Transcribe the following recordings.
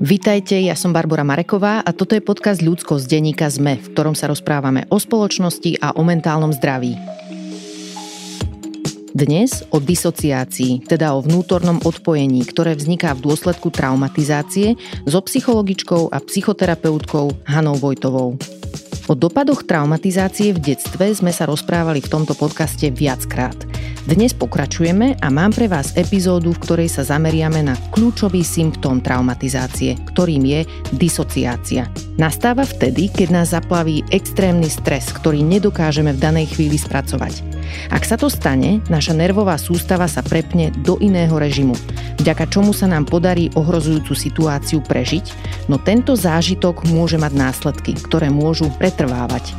Vitajte, ja som Barbara Mareková a toto je podcast Ľudsko z denníka ZME, v ktorom sa rozprávame o spoločnosti a o mentálnom zdraví. Dnes o disociácii, teda o vnútornom odpojení, ktoré vzniká v dôsledku traumatizácie so psychologičkou a psychoterapeutkou Hanou Vojtovou. O dopadoch traumatizácie v detstve sme sa rozprávali v tomto podcaste viackrát – dnes pokračujeme a mám pre vás epizódu, v ktorej sa zameriame na kľúčový symptóm traumatizácie, ktorým je disociácia. Nastáva vtedy, keď nás zaplaví extrémny stres, ktorý nedokážeme v danej chvíli spracovať. Ak sa to stane, naša nervová sústava sa prepne do iného režimu, vďaka čomu sa nám podarí ohrozujúcu situáciu prežiť, no tento zážitok môže mať následky, ktoré môžu pretrvávať.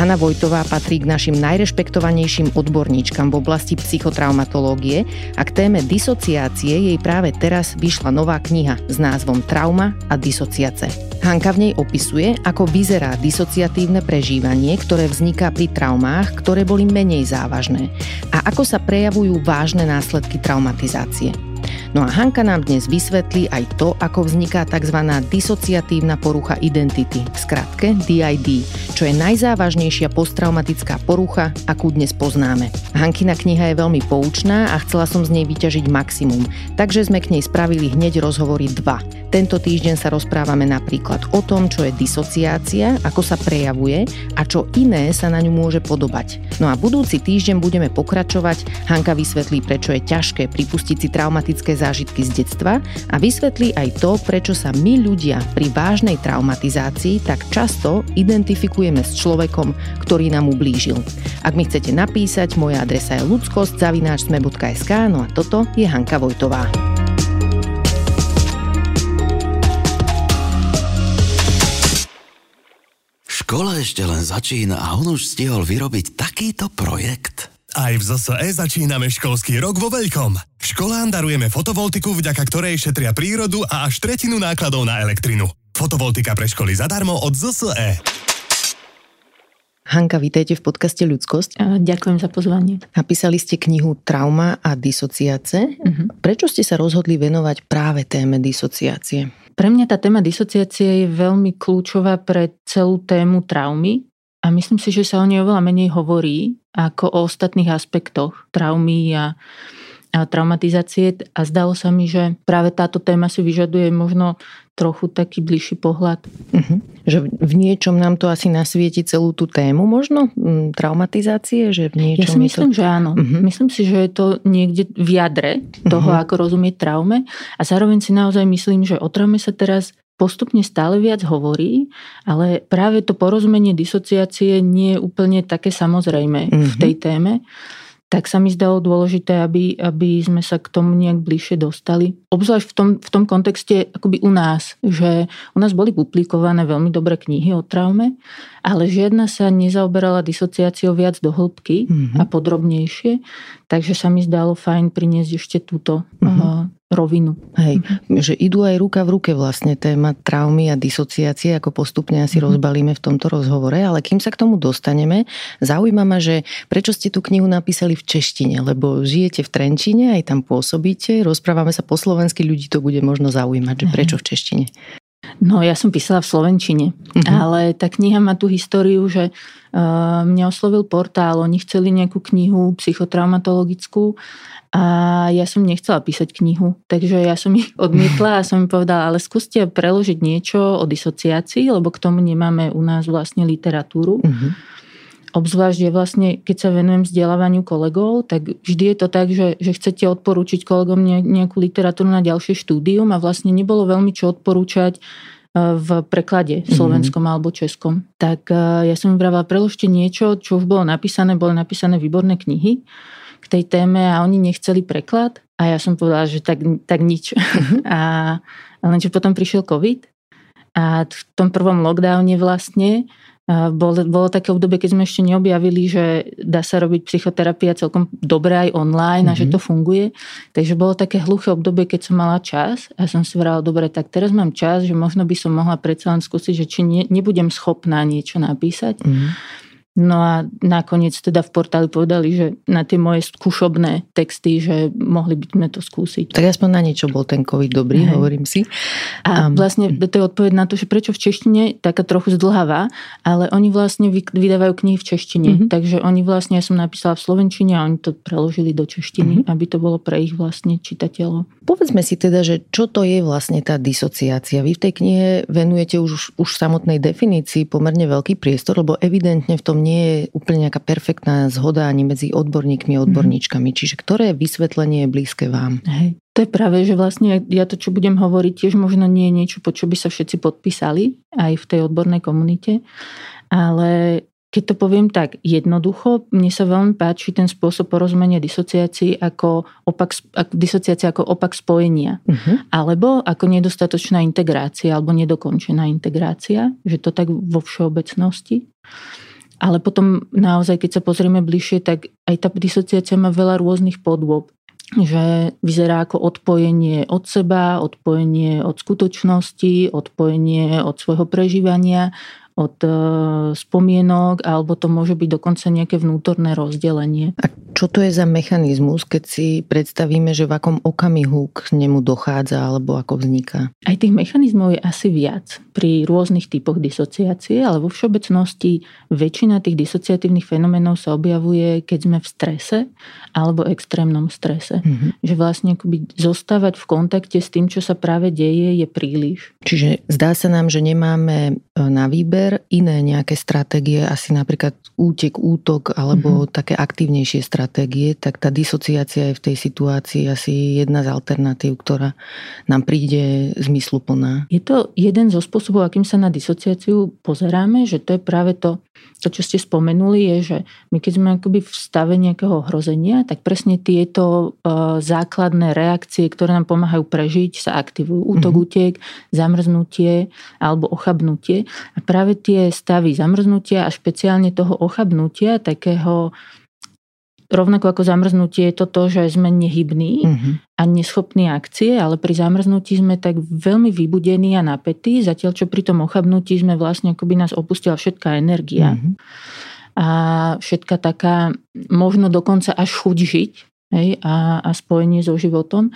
Hanna Vojtová patrí k našim najrešpektovanejším odborníčkam v oblasti psychotraumatológie a k téme disociácie jej práve teraz vyšla nová kniha s názvom Trauma a disociace. Hanka v nej opisuje, ako vyzerá disociatívne prežívanie, ktoré vzniká pri traumách, ktoré boli menej závažné a ako sa prejavujú vážne následky traumatizácie. No a Hanka nám dnes vysvetlí aj to, ako vzniká tzv. disociatívna porucha identity, v skratke DID, čo je najzávažnejšia posttraumatická porucha, akú dnes poznáme. Hankina kniha je veľmi poučná a chcela som z nej vyťažiť maximum, takže sme k nej spravili hneď rozhovory 2. Tento týždeň sa rozprávame napríklad o tom, čo je disociácia, ako sa prejavuje a čo iné sa na ňu môže podobať. No a budúci týždeň budeme pokračovať. Hanka vysvetlí, prečo je ťažké pripustiť si traumatické zážitky z detstva a vysvetlí aj to, prečo sa my ľudia pri vážnej traumatizácii tak často identifikujeme s človekom, ktorý nám ublížil. Ak mi chcete napísať, moja adresa je ludskosť.sme.sk, no a toto je Hanka Vojtová. Škola ešte len začína a on už stihol vyrobiť takýto projekt. Aj v ZSE začíname školský rok vo veľkom. Školám darujeme fotovoltiku, vďaka ktorej šetria prírodu a až tretinu nákladov na elektrinu. Fotovoltika pre školy zadarmo od ZSE. Hanka, vítajte v podcaste Ľudskosť. Ďakujem za pozvanie. Napísali ste knihu Trauma a disociace. Uh-huh. Prečo ste sa rozhodli venovať práve téme disociácie? Pre mňa tá téma disociácie je veľmi kľúčová pre celú tému traumy a myslím si, že sa o nej oveľa menej hovorí ako o ostatných aspektoch traumy a, a traumatizácie a zdalo sa mi, že práve táto téma si vyžaduje možno trochu taký bližší pohľad. Uh-huh. Že v niečom nám to asi nasvieti celú tú tému možno? Mm, traumatizácie? Že v niečom ja si myslím, to... že áno. Uh-huh. Myslím si, že je to niekde v jadre toho, uh-huh. ako rozumieť traume a zároveň si naozaj myslím, že o traume sa teraz postupne stále viac hovorí, ale práve to porozumenie disociácie nie je úplne také samozrejme mm-hmm. v tej téme tak sa mi zdalo dôležité, aby, aby sme sa k tomu nejak bližšie dostali. Obzvlášť v tom, v tom kontexte akoby u nás, že u nás boli publikované veľmi dobré knihy o traume, ale žiadna sa nezaoberala disociáciou viac do hĺbky mm-hmm. a podrobnejšie, takže sa mi zdalo fajn priniesť ešte túto mm-hmm rovinu. Hej, mm-hmm. že idú aj ruka v ruke vlastne téma traumy a disociácie, ako postupne asi mm-hmm. rozbalíme v tomto rozhovore, ale kým sa k tomu dostaneme, zaujíma ma, že prečo ste tú knihu napísali v češtine, lebo žijete v Trenčine, aj tam pôsobíte, rozprávame sa po slovensky, ľudí to bude možno zaujímať, že prečo v češtine. No ja som písala v Slovenčine, uh-huh. ale tá kniha má tú históriu, že uh, mňa oslovil portál, oni chceli nejakú knihu psychotraumatologickú a ja som nechcela písať knihu, takže ja som ich odmietla a som im povedala, ale skúste preložiť niečo o disociácii, lebo k tomu nemáme u nás vlastne literatúru. Uh-huh. Obzvlášť je vlastne, keď sa venujem vzdelávaniu kolegov, tak vždy je to tak, že, že chcete odporúčiť kolegom nejakú literatúru na ďalšie štúdium a vlastne nebolo veľmi čo odporúčať e, v preklade mm-hmm. slovenskom alebo českom. Tak e, ja som im vravila, preložte niečo, čo už bolo napísané, boli napísané výborné knihy k tej téme a oni nechceli preklad a ja som povedala, že tak, tak nič. Mm-hmm. a lenže potom prišiel COVID a v tom prvom lockdowne vlastne bolo, bolo také obdobie, keď sme ešte neobjavili, že dá sa robiť psychoterapia celkom dobre aj online mm-hmm. a že mhm. to funguje. Takže bolo také hluché obdobie, keď som mala čas a som si vrala, dobre, tak teraz mám čas, že možno by som mohla predsa len skúsiť, že či ne, nebudem schopná niečo napísať. Mm-hmm. No a nakoniec teda v portáli povedali, že na tie moje skúšobné texty, že mohli by sme to skúsiť. Tak aspoň na niečo bol ten COVID dobrý, Hej. hovorím si. A um, vlastne to je odpoveď na to, že prečo v češtine, taká trochu zdlhavá, ale oni vlastne vydávajú knihy v češtine. Mm-hmm. Takže oni vlastne, ja som napísala v slovenčine a oni to preložili do češtiny, mm-hmm. aby to bolo pre ich vlastne čitateľov. Povedzme si teda, že čo to je vlastne tá disociácia. Vy v tej knihe venujete už, už samotnej definícii pomerne veľký priestor, lebo evidentne v tom nie je úplne nejaká perfektná zhoda ani medzi odborníkmi a mhm. odborníčkami. Čiže ktoré vysvetlenie je blízke vám? Hej. To je práve, že vlastne ja to, čo budem hovoriť, tiež možno nie je niečo, po čo by sa všetci podpísali aj v tej odbornej komunite, ale keď to poviem tak jednoducho, mne sa veľmi páči ten spôsob porozumenia disociácií ako opak, ako, disociácia ako opak spojenia. Uh-huh. Alebo ako nedostatočná integrácia alebo nedokončená integrácia, že to tak vo všeobecnosti. Ale potom naozaj, keď sa pozrieme bližšie, tak aj tá disociácia má veľa rôznych podôb že vyzerá ako odpojenie od seba, odpojenie od skutočnosti, odpojenie od svojho prežívania, od e, spomienok, alebo to môže byť dokonca nejaké vnútorné rozdelenie. A čo to je za mechanizmus, keď si predstavíme, že v akom okamihu k nemu dochádza alebo ako vzniká? Aj tých mechanizmov je asi viac pri rôznych typoch disociácie, ale vo všeobecnosti väčšina tých disociatívnych fenoménov sa objavuje, keď sme v strese alebo extrémnom strese. Mm-hmm. Že vlastne akoby zostávať v kontakte s tým, čo sa práve deje, je príliš. Čiže zdá sa nám, že nemáme e, na výber iné nejaké stratégie, asi napríklad útek, útok alebo mm-hmm. také aktívnejšie stratégie, tak tá disociácia je v tej situácii asi jedna z alternatív, ktorá nám príde zmysluplná. Je to jeden zo spôsobov, akým sa na disociáciu pozeráme, že to je práve to, to čo ste spomenuli, je, že my keď sme akoby v stave nejakého ohrozenia, tak presne tieto uh, základné reakcie, ktoré nám pomáhajú prežiť, sa aktivujú. Útok, mm-hmm. útek, zamrznutie alebo ochabnutie. A práve tie stavy zamrznutia a špeciálne toho ochabnutia, takého rovnako ako zamrznutie je to to, že sme nehybní uh-huh. a neschopní akcie, ale pri zamrznutí sme tak veľmi vybudení a napätí, zatiaľ čo pri tom ochabnutí sme vlastne akoby nás opustila všetká energia. Uh-huh. A všetka taká, možno dokonca až chuť žiť hej, a, a spojenie so životom.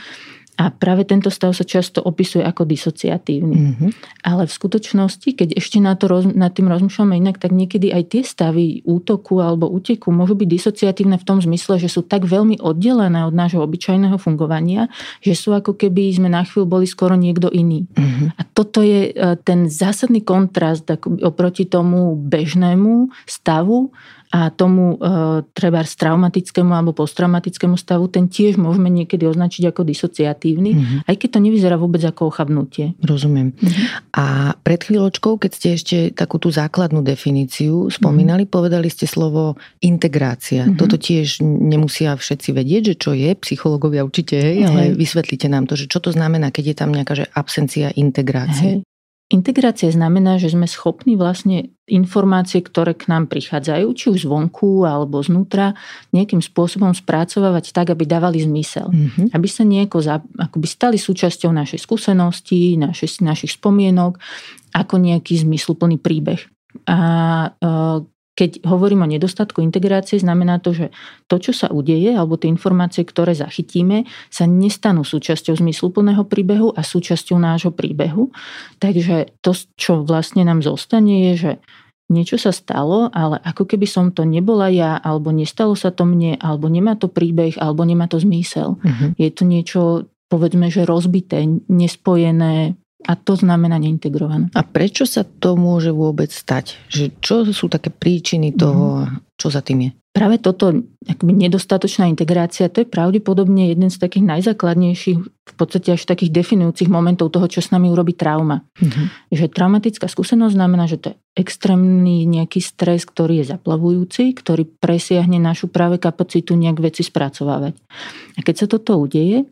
A práve tento stav sa často opisuje ako disociatívny. Mm-hmm. Ale v skutočnosti, keď ešte na to roz, nad tým rozmýšľame inak, tak niekedy aj tie stavy útoku alebo úteku môžu byť disociatívne v tom zmysle, že sú tak veľmi oddelené od nášho obyčajného fungovania, že sú ako keby sme na chvíľu boli skoro niekto iný. Mm-hmm. A toto je e, ten zásadný kontrast oproti tomu bežnému stavu, a tomu e, treba traumatickému alebo posttraumatickému stavu, ten tiež môžeme niekedy označiť ako disociatívny, mm-hmm. aj keď to nevyzerá vôbec ako ochabnutie. Rozumiem. Mm-hmm. A pred chvíľočkou, keď ste ešte takú tú základnú definíciu spomínali, mm-hmm. povedali ste slovo integrácia. Mm-hmm. Toto tiež nemusia všetci vedieť, že čo je, psychológovia určite, hej, ale vysvetlite nám to, že čo to znamená, keď je tam nejaká že absencia integrácie. Hej. Integrácia znamená, že sme schopní vlastne informácie, ktoré k nám prichádzajú, či už zvonku alebo znútra, nejakým spôsobom spracovávať tak, aby dávali zmysel. Mm-hmm. Aby sa nejako za, akoby stali súčasťou našej skúsenosti, našej, našich spomienok, ako nejaký zmysluplný príbeh. A e, keď hovorím o nedostatku integrácie, znamená to, že to, čo sa udeje, alebo tie informácie, ktoré zachytíme, sa nestanú súčasťou zmysluplného príbehu a súčasťou nášho príbehu. Takže to, čo vlastne nám zostane, je, že niečo sa stalo, ale ako keby som to nebola ja, alebo nestalo sa to mne, alebo nemá to príbeh, alebo nemá to zmysel. Uh-huh. Je to niečo, povedzme, že rozbité, nespojené, a to znamená neintegrované. A prečo sa to môže vôbec stať? Že čo sú také príčiny toho, mm. čo za tým je? Práve toto akoby nedostatočná integrácia, to je pravdepodobne jeden z takých najzákladnejších, v podstate až takých definujúcich momentov toho, čo s nami urobí trauma. Mm-hmm. Že traumatická skúsenosť znamená, že to je extrémny nejaký stres, ktorý je zaplavujúci, ktorý presiahne našu práve kapacitu nejak veci spracovávať. A keď sa toto udeje,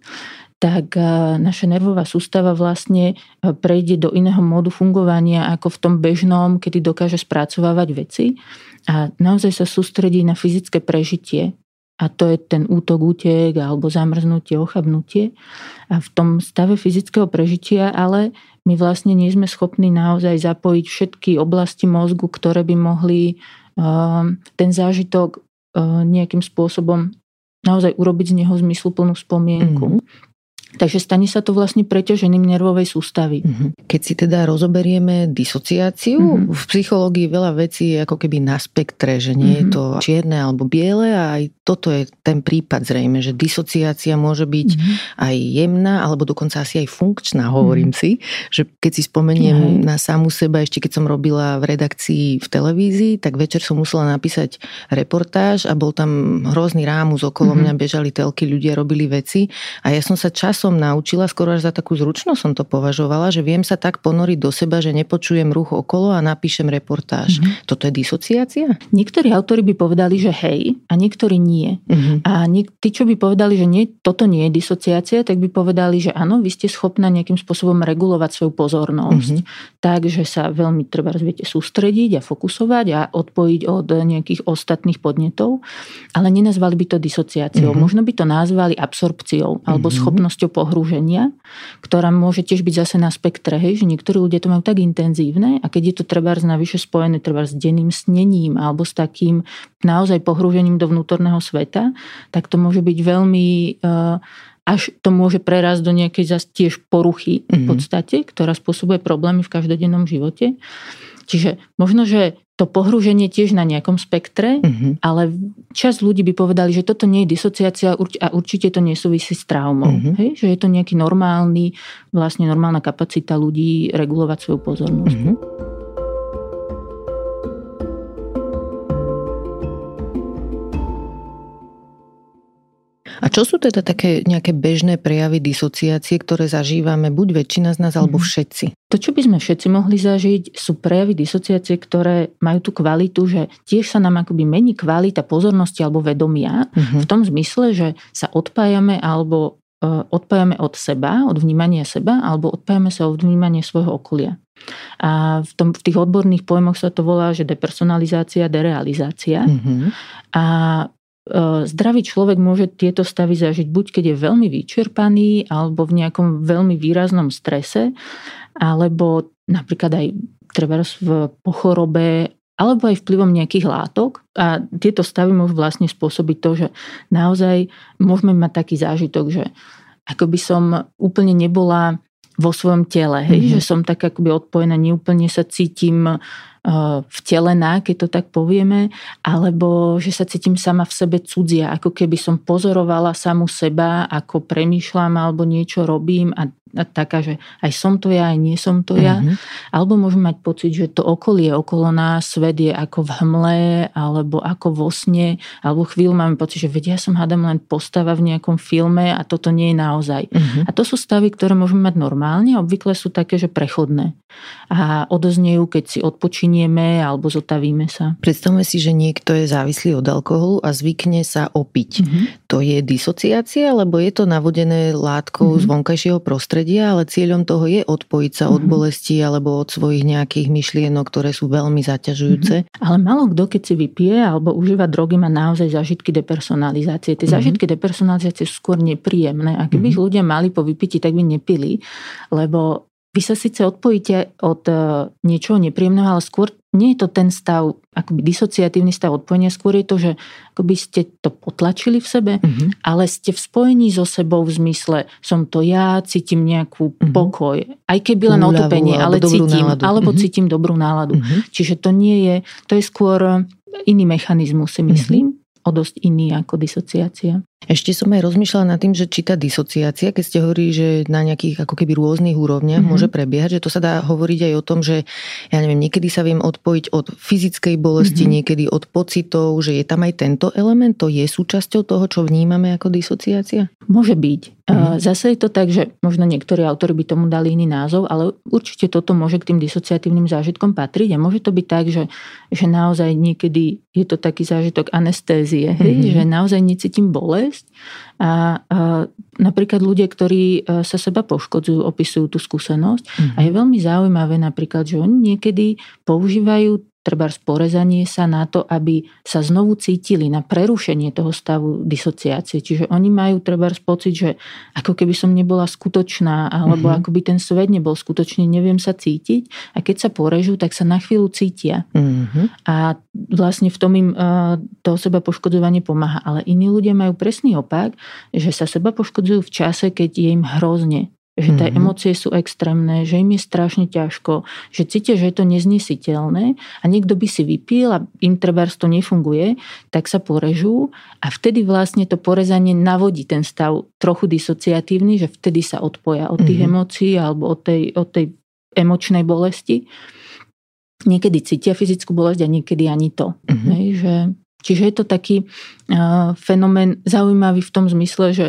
tak e, naša nervová sústava vlastne e, prejde do iného módu fungovania ako v tom bežnom, kedy dokáže spracovávať veci a naozaj sa sústredí na fyzické prežitie. A to je ten útok, útek alebo zamrznutie, ochabnutie. A v tom stave fyzického prežitia ale my vlastne nie sme schopní naozaj zapojiť všetky oblasti mozgu, ktoré by mohli ten zážitok nejakým spôsobom naozaj urobiť z neho zmysluplnú spomienku. Mm-hmm. Takže stane sa to vlastne preťažením nervovej sústavy. Mhm. Keď si teda rozoberieme disociáciu, mm-hmm. v psychológii veľa vecí je ako keby na spektre, že nie mm-hmm. je mhm. to čierne alebo biele a aj toto je ten prípad zrejme, že disociácia môže byť mm-hmm. aj jemná alebo dokonca asi aj funkčná, hovorím mm-hmm. si, že keď si spomeniem mm-hmm. na samú seba, ešte keď som robila v redakcii v televízii, tak večer som musela napísať reportáž a bol tam hrozný rámus okolo mm-hmm. mňa, bežali telky, ľudia robili veci a ja som sa čas som naučila, skoro až za takú zručnosť som to považovala, že viem sa tak ponoriť do seba, že nepočujem ruch okolo a napíšem reportáž. Mm-hmm. Toto je disociácia? Niektorí autori by povedali, že hej, a niektorí nie. Mm-hmm. A niek- tí, čo by povedali, že nie, toto nie je disociácia, tak by povedali, že áno, vy ste schopná nejakým spôsobom regulovať svoju pozornosť, mm-hmm. tak, že sa veľmi treba viete sústrediť a fokusovať a odpojiť od nejakých ostatných podnetov, ale nenazvali by to disociáciou. Mm-hmm. Možno by to nazvali absorpciou alebo mm-hmm. schopnosťou pohrúženia, ktorá môže tiež byť zase na spektre, hej, že niektorí ľudia to majú tak intenzívne a keď je to treba navyše spojené treba s denným snením alebo s takým naozaj pohrúžením do vnútorného sveta, tak to môže byť veľmi uh, až to môže prerásť do nejakej zase tiež poruchy mm-hmm. v mhm. podstate, ktorá spôsobuje problémy v každodennom živote. Čiže možno, že to pohrúženie tiež na nejakom spektre, mm-hmm. ale čas ľudí by povedali, že toto nie je disociácia a určite to nesúvisí s traumou. Mm-hmm. Hej? Že je to nejaký normálny, vlastne normálna kapacita ľudí regulovať svoju pozornosť. Mm-hmm. A čo sú teda také nejaké bežné prejavy disociácie, ktoré zažívame buď väčšina z nás, alebo mhm. všetci? To, čo by sme všetci mohli zažiť, sú prejavy disociácie, ktoré majú tú kvalitu, že tiež sa nám akoby mení kvalita pozornosti alebo vedomia uh-huh. v tom zmysle, že sa odpájame alebo uh, odpájame od seba, od vnímania seba, alebo odpájame sa od vnímania svojho okolia. A v, tom, v tých odborných pojmoch sa to volá, že depersonalizácia, derealizácia. Uh-huh. A E, zdravý človek môže tieto stavy zažiť buď keď je veľmi vyčerpaný alebo v nejakom veľmi výraznom strese, alebo napríklad aj treba v pochorobe alebo aj vplyvom nejakých látok. A tieto stavy môžu vlastne spôsobiť to, že naozaj môžeme mať taký zážitok, že ako by som úplne nebola vo svojom tele, hej? Mm-hmm. že som tak akoby odpojená, neúplne sa cítim vtelená, keď to tak povieme, alebo že sa cítim sama v sebe cudzia, ako keby som pozorovala samu seba, ako premýšľam alebo niečo robím a taká, že aj som to ja, aj nie som to ja. Mm-hmm. Alebo môžeme mať pocit, že to okolie okolo nás, svet je ako v hmle, alebo ako vo sne, alebo chvíľu máme pocit, že vedia, ja som hádam len postava v nejakom filme a toto nie je naozaj. Mm-hmm. A to sú stavy, ktoré môžeme mať normálne, obvykle sú také, že prechodné. A odoznejú, keď si odpočinieme alebo zotavíme sa. Predstavme si, že niekto je závislý od alkoholu a zvykne sa opiť. Mm-hmm. To je disociácia, alebo je to navodené látkou mm-hmm. z vonkajšieho prostredia? Prostredia, ale cieľom toho je odpojiť sa od mhm. bolesti alebo od svojich nejakých myšlienok, ktoré sú veľmi zaťažujúce. Mm-hmm. Ale malo kto, keď si vypije alebo užíva drogy, má naozaj zážitky depersonalizácie. Tie mm-hmm. zážitky depersonalizácie sú skôr nepríjemné. A keby ich ľudia mali po vypiti, tak by nepili, lebo vy sa síce odpojíte od e, niečoho nepríjemného, ale skôr nie je to ten stav, akoby disociatívny stav odpojenia, skôr je to, že akoby ste to potlačili v sebe, mm-hmm. ale ste v spojení so sebou v zmysle, som to ja, cítim nejakú mm-hmm. pokoj, aj keby len otopenie, ale cítim, náladu. alebo mm-hmm. cítim dobrú náladu. Mm-hmm. Čiže to nie je, to je skôr iný mechanizmus, si myslím, mm-hmm. o dosť iný ako disociácia. Ešte som aj rozmýšľala nad tým, že či tá disociácia, keď ste hovorili, že na nejakých ako keby rôznych úrovniach mm-hmm. môže prebiehať, že to sa dá hovoriť aj o tom, že ja neviem, niekedy sa viem odpojiť od fyzickej bolesti, mm-hmm. niekedy od pocitov, že je tam aj tento element, to je súčasťou toho, čo vnímame ako disociácia? Môže byť. Mm-hmm. Zase je to tak, že možno niektorí autori by tomu dali iný názov, ale určite toto môže k tým disociatívnym zážitkom patriť a môže to byť tak, že, že naozaj niekedy je to taký zážitok anestézie, mm-hmm. že naozaj necítim bolesť, bolesť. A, a napríklad ľudia, ktorí e, sa seba poškodzujú, opisujú tú skúsenosť. Mm-hmm. A je veľmi zaujímavé napríklad, že oni niekedy používajú treba sporezanie sa na to, aby sa znovu cítili na prerušenie toho stavu disociácie. Čiže oni majú treba pocit, že ako keby som nebola skutočná, alebo mm-hmm. ako by ten svet nebol skutočný, neviem sa cítiť. A keď sa porežú, tak sa na chvíľu cítia. Mm-hmm. A vlastne v tom im to seba poškodzovanie pomáha. Ale iní ľudia majú presný opak, že sa seba poškodzujú v čase, keď je im hrozne že tie mm-hmm. emócie sú extrémne, že im je strašne ťažko, že cítia, že je to neznesiteľné a niekto by si vypil a im trebárs to nefunguje, tak sa porežú a vtedy vlastne to porezanie navodí ten stav trochu disociatívny, že vtedy sa odpoja od tých mm-hmm. emócií alebo od tej, od tej emočnej bolesti. Niekedy cítia fyzickú bolesť a niekedy ani to. Mm-hmm. Hej, že, čiže je to taký uh, fenomén zaujímavý v tom zmysle, že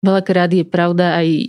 Veľakrát je pravda aj e,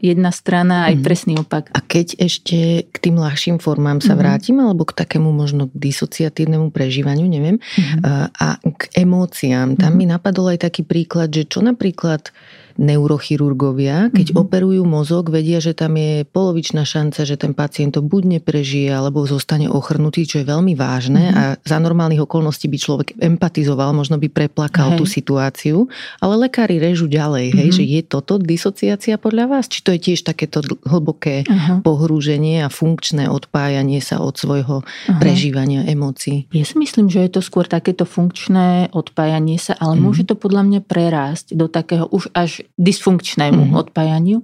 jedna strana, aj mm. presný opak. A keď ešte k tým ľahším formám sa mm. vrátim, alebo k takému možno disociatívnemu prežívaniu, neviem, mm. a k emóciám, tam mm. mi napadol aj taký príklad, že čo napríklad neurochirurgovia, keď mm-hmm. operujú mozog, vedia, že tam je polovičná šanca, že ten pacient to buď neprežije, alebo zostane ochrnutý, čo je veľmi vážne mm-hmm. a za normálnych okolností by človek empatizoval, možno by preplakal hej. tú situáciu, ale lekári režú ďalej, hej, mm-hmm. že je toto disociácia podľa vás? Či to je tiež takéto hlboké uh-huh. pohrúženie a funkčné odpájanie sa od svojho uh-huh. prežívania emócií? Ja si myslím, že je to skôr takéto funkčné odpájanie sa, ale mm-hmm. môže to podľa mňa prerásť do takého už až dysfunkčnému mm-hmm. odpájaniu,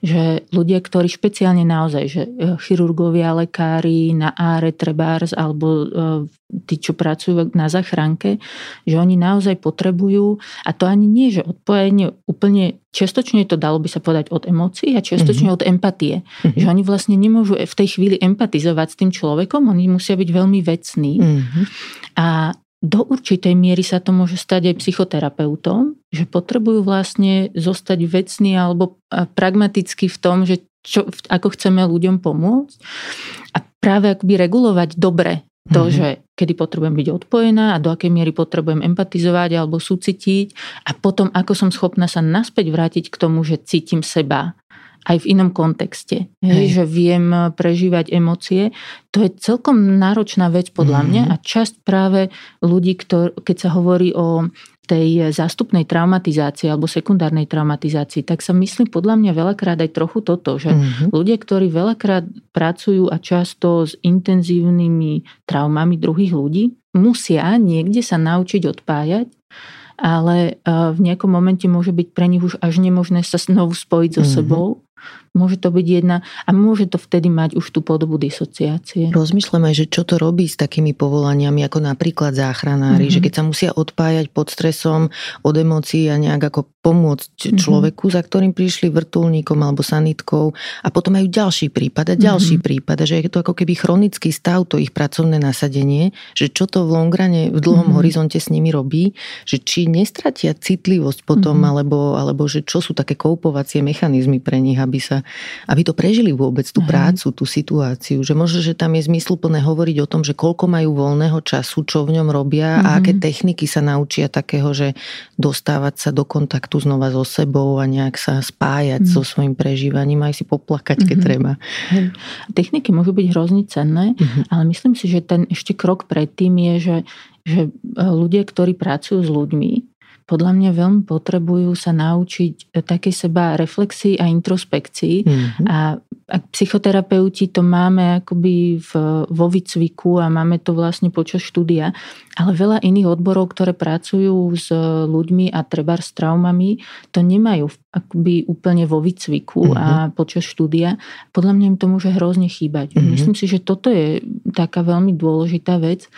že ľudia, ktorí špeciálne naozaj, že e, chirurgovia, lekári na áre, trebárs alebo e, tí, čo pracujú na zachránke, že oni naozaj potrebujú, a to ani nie, že odpojenie úplne, čiastočne to dalo by sa povedať od emócií a čiastočne mm-hmm. od empatie. Mm-hmm. Že oni vlastne nemôžu v tej chvíli empatizovať s tým človekom, oni musia byť veľmi vecní. Mm-hmm. A do určitej miery sa to môže stať aj psychoterapeutom, že potrebujú vlastne zostať vecní alebo pragmaticky v tom, že čo, ako chceme ľuďom pomôcť a práve akoby regulovať dobre to, mm-hmm. že kedy potrebujem byť odpojená a do akej miery potrebujem empatizovať alebo súcitiť a potom ako som schopná sa naspäť vrátiť k tomu, že cítim seba aj v inom kontexte. Hej. Že viem prežívať emócie. To je celkom náročná vec podľa mm. mňa a časť práve ľudí, ktor, keď sa hovorí o tej zástupnej traumatizácii alebo sekundárnej traumatizácii, tak sa myslím podľa mňa veľakrát aj trochu toto, že mm-hmm. ľudia, ktorí veľakrát pracujú a často s intenzívnymi traumami druhých ľudí, musia niekde sa naučiť odpájať ale v nejakom momente môže byť pre nich už až nemožné sa znovu spojiť so mm-hmm. sebou Môže to byť jedna a môže to vtedy mať už tú podobu disociácie. Rozmýšľam aj, že čo to robí s takými povolaniami, ako napríklad záchranári, mm-hmm. že keď sa musia odpájať pod stresom od emócií a nejak ako pomôcť mm-hmm. človeku, za ktorým prišli vrtulníkom alebo sanitkou a potom majú ďalší prípad a ďalší mm-hmm. prípad a že je to ako keby chronický stav, to ich pracovné nasadenie, že čo to v longrane, v dlhom mm-hmm. horizonte s nimi robí, že či nestratia citlivosť potom, mm-hmm. alebo, alebo že čo sú také koupovacie mechanizmy pre nich, aby sa aby to prežili vôbec, tú prácu, tú situáciu. Že možno, že tam je zmysluplné hovoriť o tom, že koľko majú voľného času, čo v ňom robia mm-hmm. a aké mhm. techniky sa naučia takého, že dostávať sa do kontaktu znova so sebou a nejak sa spájať mm-hmm. so svojím prežívaním, aj si poplakať, keď mm-hmm. treba. Techniky môžu byť hrozne cenné, mm-hmm. ale myslím si, že ten ešte krok predtým je, že, že e, ľudia, ktorí pracujú s ľuďmi, podľa mňa veľmi potrebujú sa naučiť e, takej seba reflexii a introspekcii. Mm-hmm. A ak psychoterapeuti to máme akoby v, vo výcviku a máme to vlastne počas štúdia, ale veľa iných odborov, ktoré pracujú s ľuďmi a treba s traumami, to nemajú akoby úplne vo výcviku mm-hmm. a počas štúdia. Podľa mňa im to môže hrozne chýbať. Mm-hmm. Myslím si, že toto je taká veľmi dôležitá vec,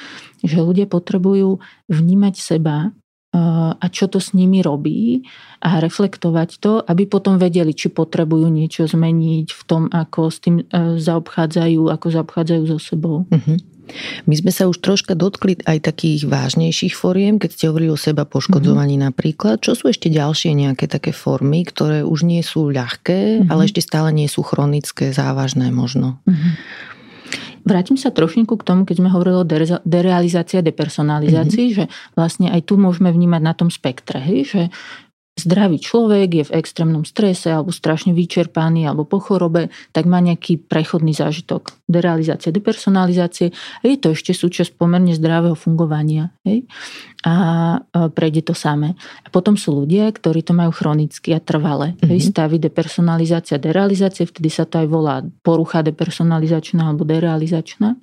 že ľudia potrebujú vnímať seba a čo to s nimi robí a reflektovať to, aby potom vedeli, či potrebujú niečo zmeniť v tom, ako s tým e, zaobchádzajú, ako zaobchádzajú so sebou. Uh-huh. My sme sa už troška dotkli aj takých vážnejších foriem, keď ste hovorili o seba poškodzovaní mm-hmm. napríklad. Čo sú ešte ďalšie nejaké také formy, ktoré už nie sú ľahké, mm-hmm. ale ešte stále nie sú chronické, závažné možno? Mm-hmm. Vrátim sa trošinku k tomu, keď sme hovorili o derealizácii a depersonalizácii, mm-hmm. že vlastne aj tu môžeme vnímať na tom spektre, hej, že zdravý človek je v extrémnom strese alebo strašne vyčerpaný alebo po chorobe, tak má nejaký prechodný zážitok derealizácie, depersonalizácie je to ešte súčasť pomerne zdravého fungovania. Hej? A prejde to samé. A potom sú ľudia, ktorí to majú chronicky a trvale. Mm-hmm. Hej? Mhm. Stavy depersonalizácia, derealizácia, vtedy sa to aj volá porucha depersonalizačná alebo derealizačná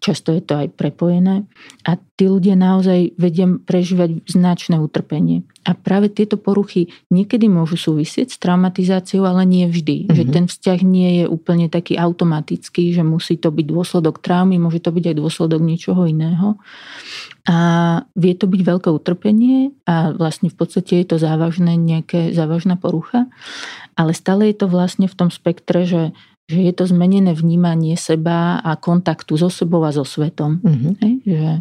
často je to aj prepojené a tí ľudia naozaj vedia prežívať značné utrpenie. A práve tieto poruchy niekedy môžu súvisieť s traumatizáciou, ale nie vždy. Mm-hmm. Že ten vzťah nie je úplne taký automatický, že musí to byť dôsledok traumy, môže to byť aj dôsledok niečoho iného. A vie to byť veľké utrpenie a vlastne v podstate je to závažné, nejaké závažná porucha, ale stále je to vlastne v tom spektre, že že je to zmenené vnímanie seba a kontaktu so sebou a so svetom. Mm-hmm. Hej, že...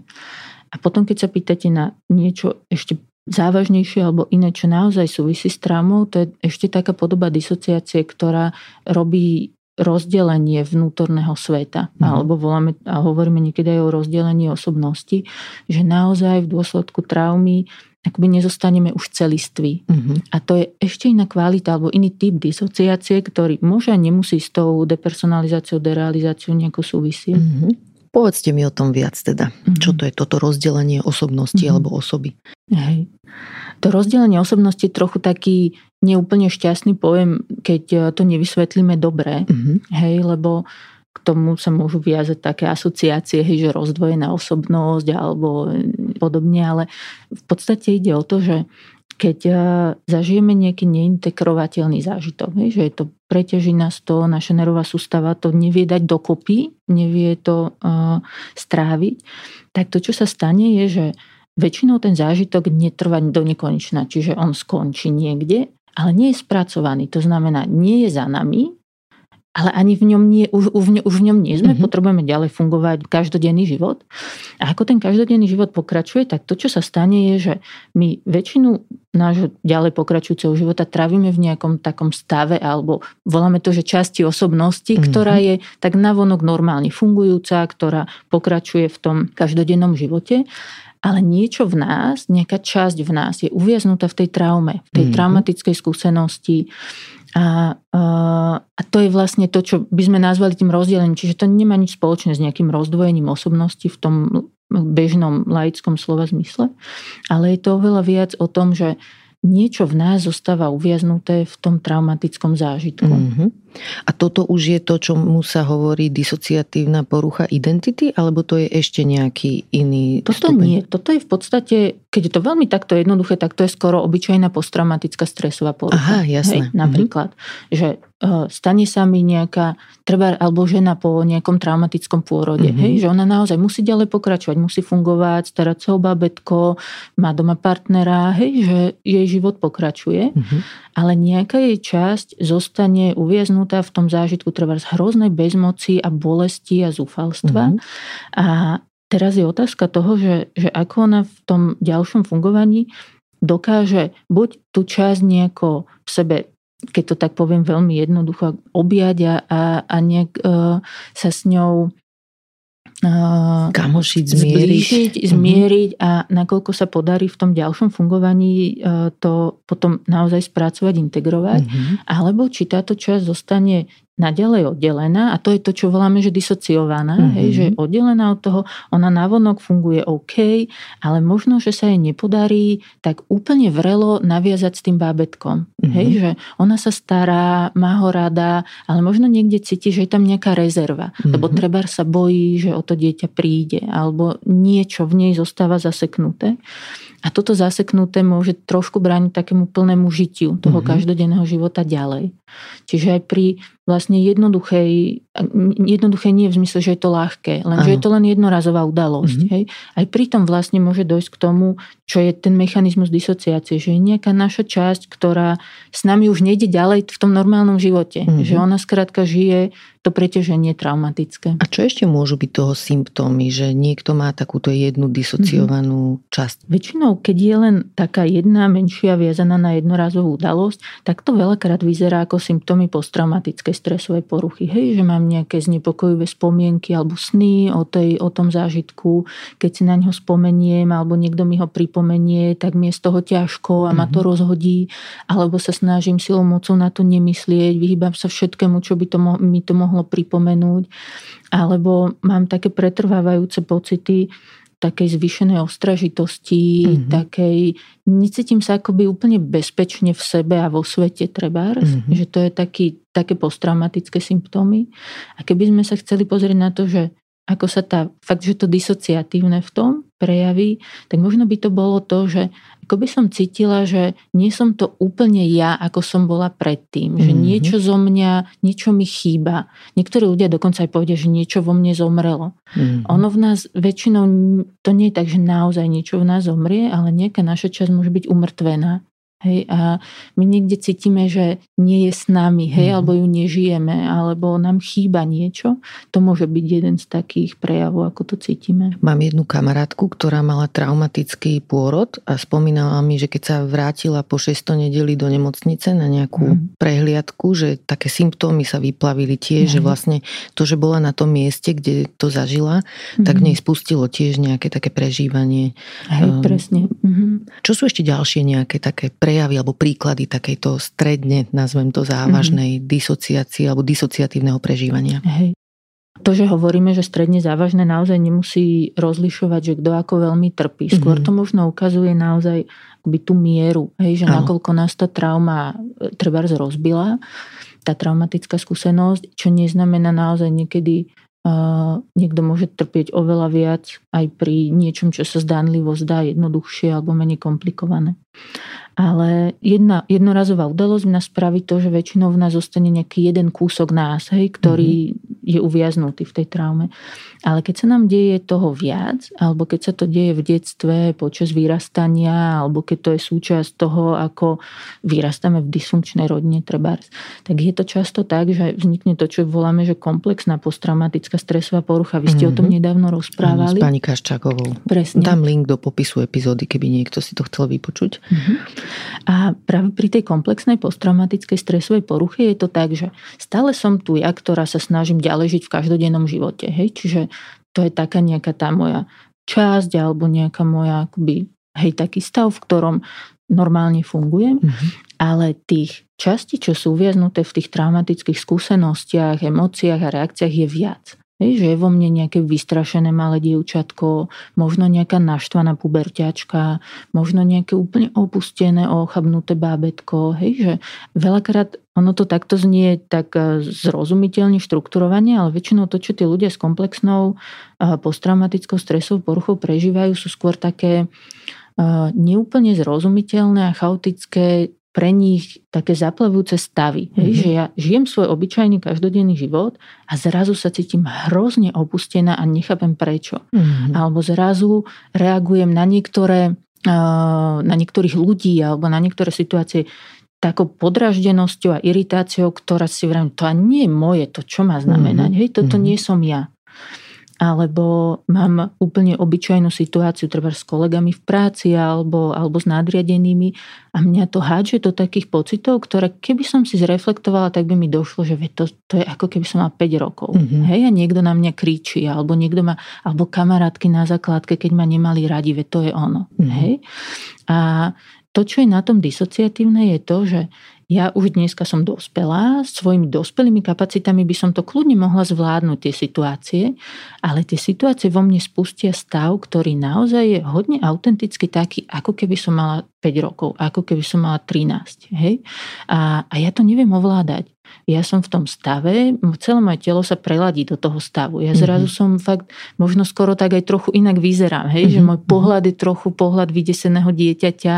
A potom, keď sa pýtate na niečo ešte závažnejšie alebo iné, čo naozaj súvisí s traumou, to je ešte taká podoba disociácie, ktorá robí rozdelenie vnútorného sveta. Mm-hmm. Alebo voláme a hovoríme niekedy aj o rozdelení osobnosti, že naozaj v dôsledku traumy akoby nezostaneme už celiství. Uh-huh. A to je ešte iná kvalita alebo iný typ disociácie, ktorý môže a nemusí s tou depersonalizáciou, derealizáciou nejako súvisieť. Uh-huh. Povedzte mi o tom viac teda. Uh-huh. Čo to je toto rozdelenie osobnosti uh-huh. alebo osoby? Hej. To rozdelenie osobnosti je trochu taký neúplne šťastný pojem, keď to nevysvetlíme dobre. Uh-huh. Hej, lebo k tomu sa môžu viazať také asociácie, hej, že rozdvojená osobnosť alebo podobne, ale v podstate ide o to, že keď e, zažijeme nejaký neintegrovateľný zážitok, že je to preťaží nás to, naša nervová sústava to nevie dať dokopy, nevie to uh, stráviť, tak to, čo sa stane, je, že väčšinou ten zážitok netrvá do nekonečna, čiže on skončí niekde, ale nie je spracovaný. To znamená, nie je za nami, ale ani v ňom nie, už, už, už v ňom nie sme, mm-hmm. potrebujeme ďalej fungovať každodenný život. A ako ten každodenný život pokračuje, tak to, čo sa stane, je, že my väčšinu nášho ďalej pokračujúceho života trávime v nejakom takom stave, alebo voláme to, že časti osobnosti, mm-hmm. ktorá je tak navonok normálne fungujúca, ktorá pokračuje v tom každodennom živote ale niečo v nás, nejaká časť v nás je uviaznutá v tej traume, v tej mm-hmm. traumatickej skúsenosti, a, a to je vlastne to, čo by sme nazvali tým rozdelením. Čiže to nemá nič spoločné s nejakým rozdvojením osobnosti v tom bežnom laickom slova zmysle, ale je to oveľa viac o tom, že niečo v nás zostáva uviaznuté v tom traumatickom zážitku. Mm-hmm. A toto už je to, čo mu sa hovorí disociatívna porucha identity, alebo to je ešte nejaký iný Toto stupeň? nie. Toto je v podstate, keď je to veľmi takto jednoduché, tak to je skoro obyčajná posttraumatická stresová porucha. Aha, jasné. Hej, napríklad, mm-hmm. že stane sa mi nejaká, treba, alebo žena po nejakom traumatickom pôrode, mm-hmm. hej, že ona naozaj musí ďalej pokračovať, musí fungovať, starať sa o babetko, má doma partnera, hej, že jej život pokračuje, mm-hmm. ale nejaká jej časť zostane uviaznutá v tom zážitku treba z hroznej bezmoci a bolesti a zúfalstva. Mm-hmm. A teraz je otázka toho, že, že ako ona v tom ďalšom fungovaní dokáže buď tú časť nejako v sebe keď to tak poviem veľmi jednoducho, objať a, a nejak uh, sa s ňou kamošiť, zmieriť. Zblížiť, mhm. zmieriť a nakoľko sa podarí v tom ďalšom fungovaní to potom naozaj spracovať, integrovať, mm-hmm. alebo či táto časť zostane naďalej oddelená a to je to, čo voláme, že disociovaná, mm-hmm. hej, že je oddelená od toho, ona navonok funguje OK, ale možno, že sa jej nepodarí tak úplne vrelo naviazať s tým bábetkom. Mm-hmm. Hej, že ona sa stará, má ho rada, ale možno niekde cíti, že je tam nejaká rezerva, mm-hmm. lebo treba sa bojí, že o to dieťa príde, alebo niečo v nej zostáva zaseknuté. A toto zaseknuté môže trošku brániť takému plnému žitiu toho mm-hmm. každodenného života ďalej. Čiže aj pri vlastne jednoduchej, jednoduché nie v zmysle, že je to ľahké, len že je to len jednorazová udalosť. Mm-hmm. Hej? Aj pri tom vlastne môže dojsť k tomu, čo je ten mechanizmus disociácie, že je nejaká naša časť, ktorá s nami už nejde ďalej v tom normálnom živote. Mm-hmm. Že ona skrátka žije to preťaženie traumatické. A čo ešte môžu byť toho symptómy, že niekto má takúto jednu disociovanú mm-hmm. časť? Väčšinou, keď je len taká jedna menšia viazaná na jednorazovú udalosť, tak to veľakrát vyzerá ako symptómy posttraumatickej stresovej poruchy. Hej, že mám mám nejaké znepokojivé spomienky alebo sny o, tej, o tom zážitku, keď si na ňo spomeniem alebo niekto mi ho pripomenie, tak mi je z toho ťažko a ma to mhm. rozhodí, alebo sa snažím silou mocou na to nemyslieť, vyhýbam sa všetkému, čo by to mo- mi to mohlo pripomenúť, alebo mám také pretrvávajúce pocity, takej zvýšenej ostražitosti, mm-hmm. takej, necítim sa akoby úplne bezpečne v sebe a vo svete trebárs, mm-hmm. že to je taký, také posttraumatické symptómy. A keby sme sa chceli pozrieť na to, že ako sa tá, fakt, že to disociatívne v tom prejaví, tak možno by to bolo to, že ako by som cítila, že nie som to úplne ja, ako som bola predtým. Že mm-hmm. niečo zo mňa, niečo mi chýba. Niektorí ľudia dokonca aj povedia, že niečo vo mne zomrelo. Mm-hmm. Ono v nás väčšinou, to nie je tak, že naozaj niečo v nás zomrie, ale nejaká naša časť môže byť umrtvená. Hej, a my niekde cítime, že nie je s nami, hej, mm. alebo ju nežijeme, alebo nám chýba niečo. To môže byť jeden z takých prejavov, ako to cítime. Mám jednu kamarátku, ktorá mala traumatický pôrod a spomínala mi, že keď sa vrátila po 600 nedeli do nemocnice na nejakú mm. prehliadku, že také symptómy sa vyplavili tiež, mm. že vlastne to, že bola na tom mieste, kde to zažila, mm. tak v nej spustilo tiež nejaké také prežívanie. Hej, um, presne. Mm. Čo sú ešte ďalšie nejaké také prejavy alebo príklady takejto stredne, nazvem to závažnej mm-hmm. disociácie alebo disociatívneho prežívania. Hej. To, že hovoríme, že stredne závažné naozaj nemusí rozlišovať, že kto ako veľmi trpí. Skôr mm-hmm. to možno ukazuje naozaj by tú mieru, hej, že ano. nakoľko nás tá trauma e, treba rozbila, tá traumatická skúsenosť, čo neznamená naozaj niekedy Uh, niekto môže trpieť oveľa viac aj pri niečom, čo sa zdánlivo zdá jednoduchšie alebo menej komplikované. Ale jedna, jednorazová udalosť nás spraví to, že väčšinou v nás zostane nejaký jeden kúsok nás, hej, ktorý mm-hmm. je uviaznutý v tej traume. Ale keď sa nám deje toho viac, alebo keď sa to deje v detstve, počas vyrastania, alebo keď to je súčasť toho, ako vyrastáme v dysfunkčnej rodine trebárs, tak je to často tak, že vznikne to, čo voláme, že komplexná posttraumatická stresová porucha. Vy ste mm-hmm. o tom mhm. nedávno rozprávali. Ano, s pani Kaščákovou. Presne. Dám link do popisu epizódy, keby niekto si to chcel vypočuť. Mm-hmm. A práve pri tej komplexnej posttraumatickej stresovej poruche je to tak, že stále som tu ja, ktorá sa snažím ďalej žiť v každodennom živote. Hej? Čiže to je taká nejaká tá moja časť alebo nejaká moja akoby, hej, taký stav, v ktorom normálne fungujem, mm-hmm. ale tých častí, čo sú uviaznuté v tých traumatických skúsenostiach, emóciách a reakciách je viac. Hej, že je vo mne nejaké vystrašené malé dievčatko, možno nejaká naštvaná puberťačka, možno nejaké úplne opustené, ochabnuté bábetko. Hej, že veľakrát ono to takto znie tak e, zrozumiteľne, štrukturovanie, ale väčšinou to, čo tí ľudia s komplexnou e, posttraumatickou stresovou poruchou prežívajú, sú skôr také e, neúplne zrozumiteľné a chaotické pre nich také zaplavujúce stavy. Mm-hmm. Hej, mhm. že ja žijem svoj obyčajný každodenný život a zrazu sa cítim hrozne opustená a nechápem prečo. Mm-hmm. Alebo zrazu reagujem na niektoré na niektorých ľudí alebo na niektoré situácie takou podraždenosťou a iritáciou, ktorá si vrajím, to nie je moje, to čo má znamenať, mm-hmm. hej, toto mm-hmm. nie som ja alebo mám úplne obyčajnú situáciu treba s kolegami v práci alebo, alebo s nadriadenými a mňa to hádže do takých pocitov, ktoré keby som si zreflektovala, tak by mi došlo, že to, to je ako keby som mal 5 rokov. Mm-hmm. Hej, a niekto na mňa kričí, alebo niekto má, alebo kamarátky na základke, keď ma nemali radi, veď to je ono. Mm-hmm. Hej. A to, čo je na tom disociatívne, je to, že ja už dneska som dospelá, svojimi dospelými kapacitami by som to kľudne mohla zvládnuť tie situácie, ale tie situácie vo mne spustia stav, ktorý naozaj je hodne autenticky taký, ako keby som mala 5 rokov, ako keby som mala 13. Hej? A, a ja to neviem ovládať ja som v tom stave, celé moje telo sa preladí do toho stavu. Ja zrazu mm-hmm. som fakt, možno skoro tak aj trochu inak vyzerám, hej, mm-hmm. že môj pohľad je trochu pohľad vydeseného dieťaťa,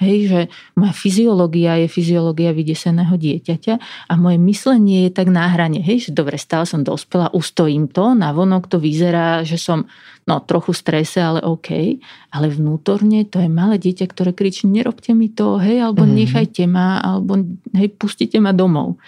hej, že moja fyziológia je fyziológia vydeseného dieťaťa a moje myslenie je tak na hrane, hej, že dobre, stále som dospela, ustojím to, na vonok to vyzerá, že som no trochu strese, ale OK, ale vnútorne to je malé dieťa, ktoré kričí, nerobte mi to, hej, alebo mm-hmm. nechajte ma, alebo hej, pustite ma domov.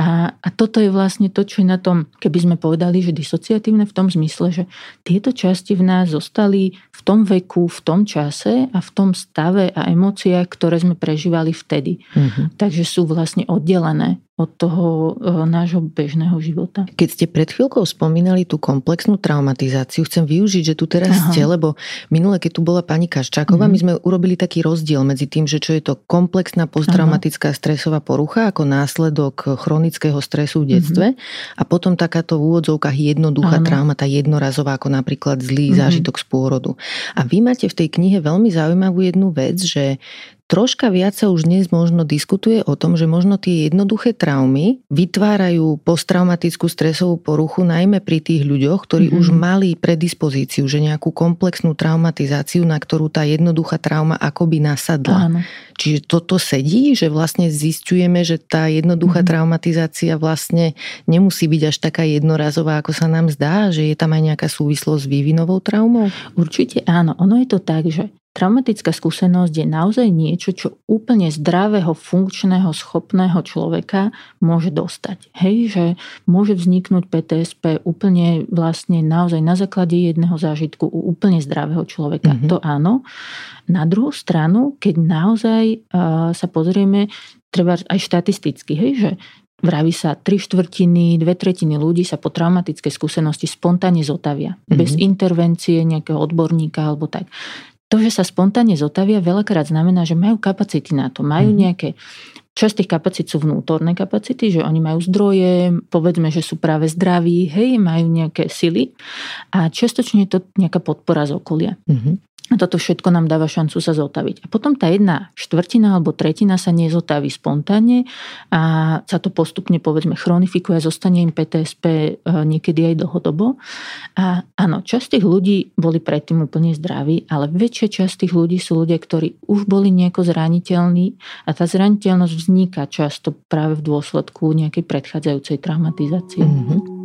A, a toto je vlastne to, čo je na tom, keby sme povedali, že disociatívne v tom zmysle, že tieto časti v nás zostali v tom veku, v tom čase a v tom stave a emóciách, ktoré sme prežívali vtedy. Mm-hmm. Takže sú vlastne oddelené. od toho e, nášho bežného života. Keď ste pred chvíľkou spomínali tú komplexnú traumatizáciu, chcem využiť, že tu teraz Aha. ste, lebo minule, keď tu bola pani Kaščáková, mm-hmm. my sme urobili taký rozdiel medzi tým, že čo je to komplexná posttraumatická Aha. stresová porucha ako následok chronického stresu v detstve mm-hmm. a potom takáto v úvodzovkách jednoduchá Aha. trauma, tá jednorazová, ako napríklad zlý mm-hmm. zážitok z pôrodu. A vy máte v tej knihe veľmi zaujímavú jednu vec, že Troška viac sa už dnes možno diskutuje o tom, že možno tie jednoduché traumy vytvárajú posttraumatickú stresovú poruchu najmä pri tých ľuďoch, ktorí mm-hmm. už mali predispozíciu, že nejakú komplexnú traumatizáciu, na ktorú tá jednoduchá trauma akoby nasadla. Áno. Čiže toto sedí, že vlastne zistujeme, že tá jednoduchá mm-hmm. traumatizácia vlastne nemusí byť až taká jednorazová, ako sa nám zdá, že je tam aj nejaká súvislosť s vývinovou traumou? Určite áno. Ono je to tak, že Traumatická skúsenosť je naozaj niečo, čo úplne zdravého, funkčného, schopného človeka môže dostať. Hej, že môže vzniknúť PTSP úplne vlastne naozaj na základe jedného zážitku u úplne zdravého človeka. Mm-hmm. To áno. Na druhú stranu, keď naozaj uh, sa pozrieme treba aj štatisticky, hej, že Vraví sa, tri štvrtiny, dve tretiny ľudí sa po traumatickej skúsenosti spontánne zotavia. Mm-hmm. Bez intervencie nejakého odborníka alebo tak to, že sa spontánne zotavia, veľakrát znamená, že majú kapacity na to, majú mhm. nejaké Časť tých kapacít sú vnútorné kapacity, že oni majú zdroje, povedzme, že sú práve zdraví, hej, majú nejaké sily a čiastočne je to nejaká podpora z okolia. Mm-hmm. A toto všetko nám dáva šancu sa zotaviť. A potom tá jedna štvrtina alebo tretina sa nezotaví spontánne a sa to postupne povedzme chronifikuje a zostane im PTSP e, niekedy aj dlhodobo. A áno, časť tých ľudí boli predtým úplne zdraví, ale väčšia časť tých ľudí sú ľudia, ktorí už boli nejako zraniteľní a tá zraniteľnosť vzniká často práve v dôsledku nejakej predchádzajúcej traumatizácie. Mm-hmm.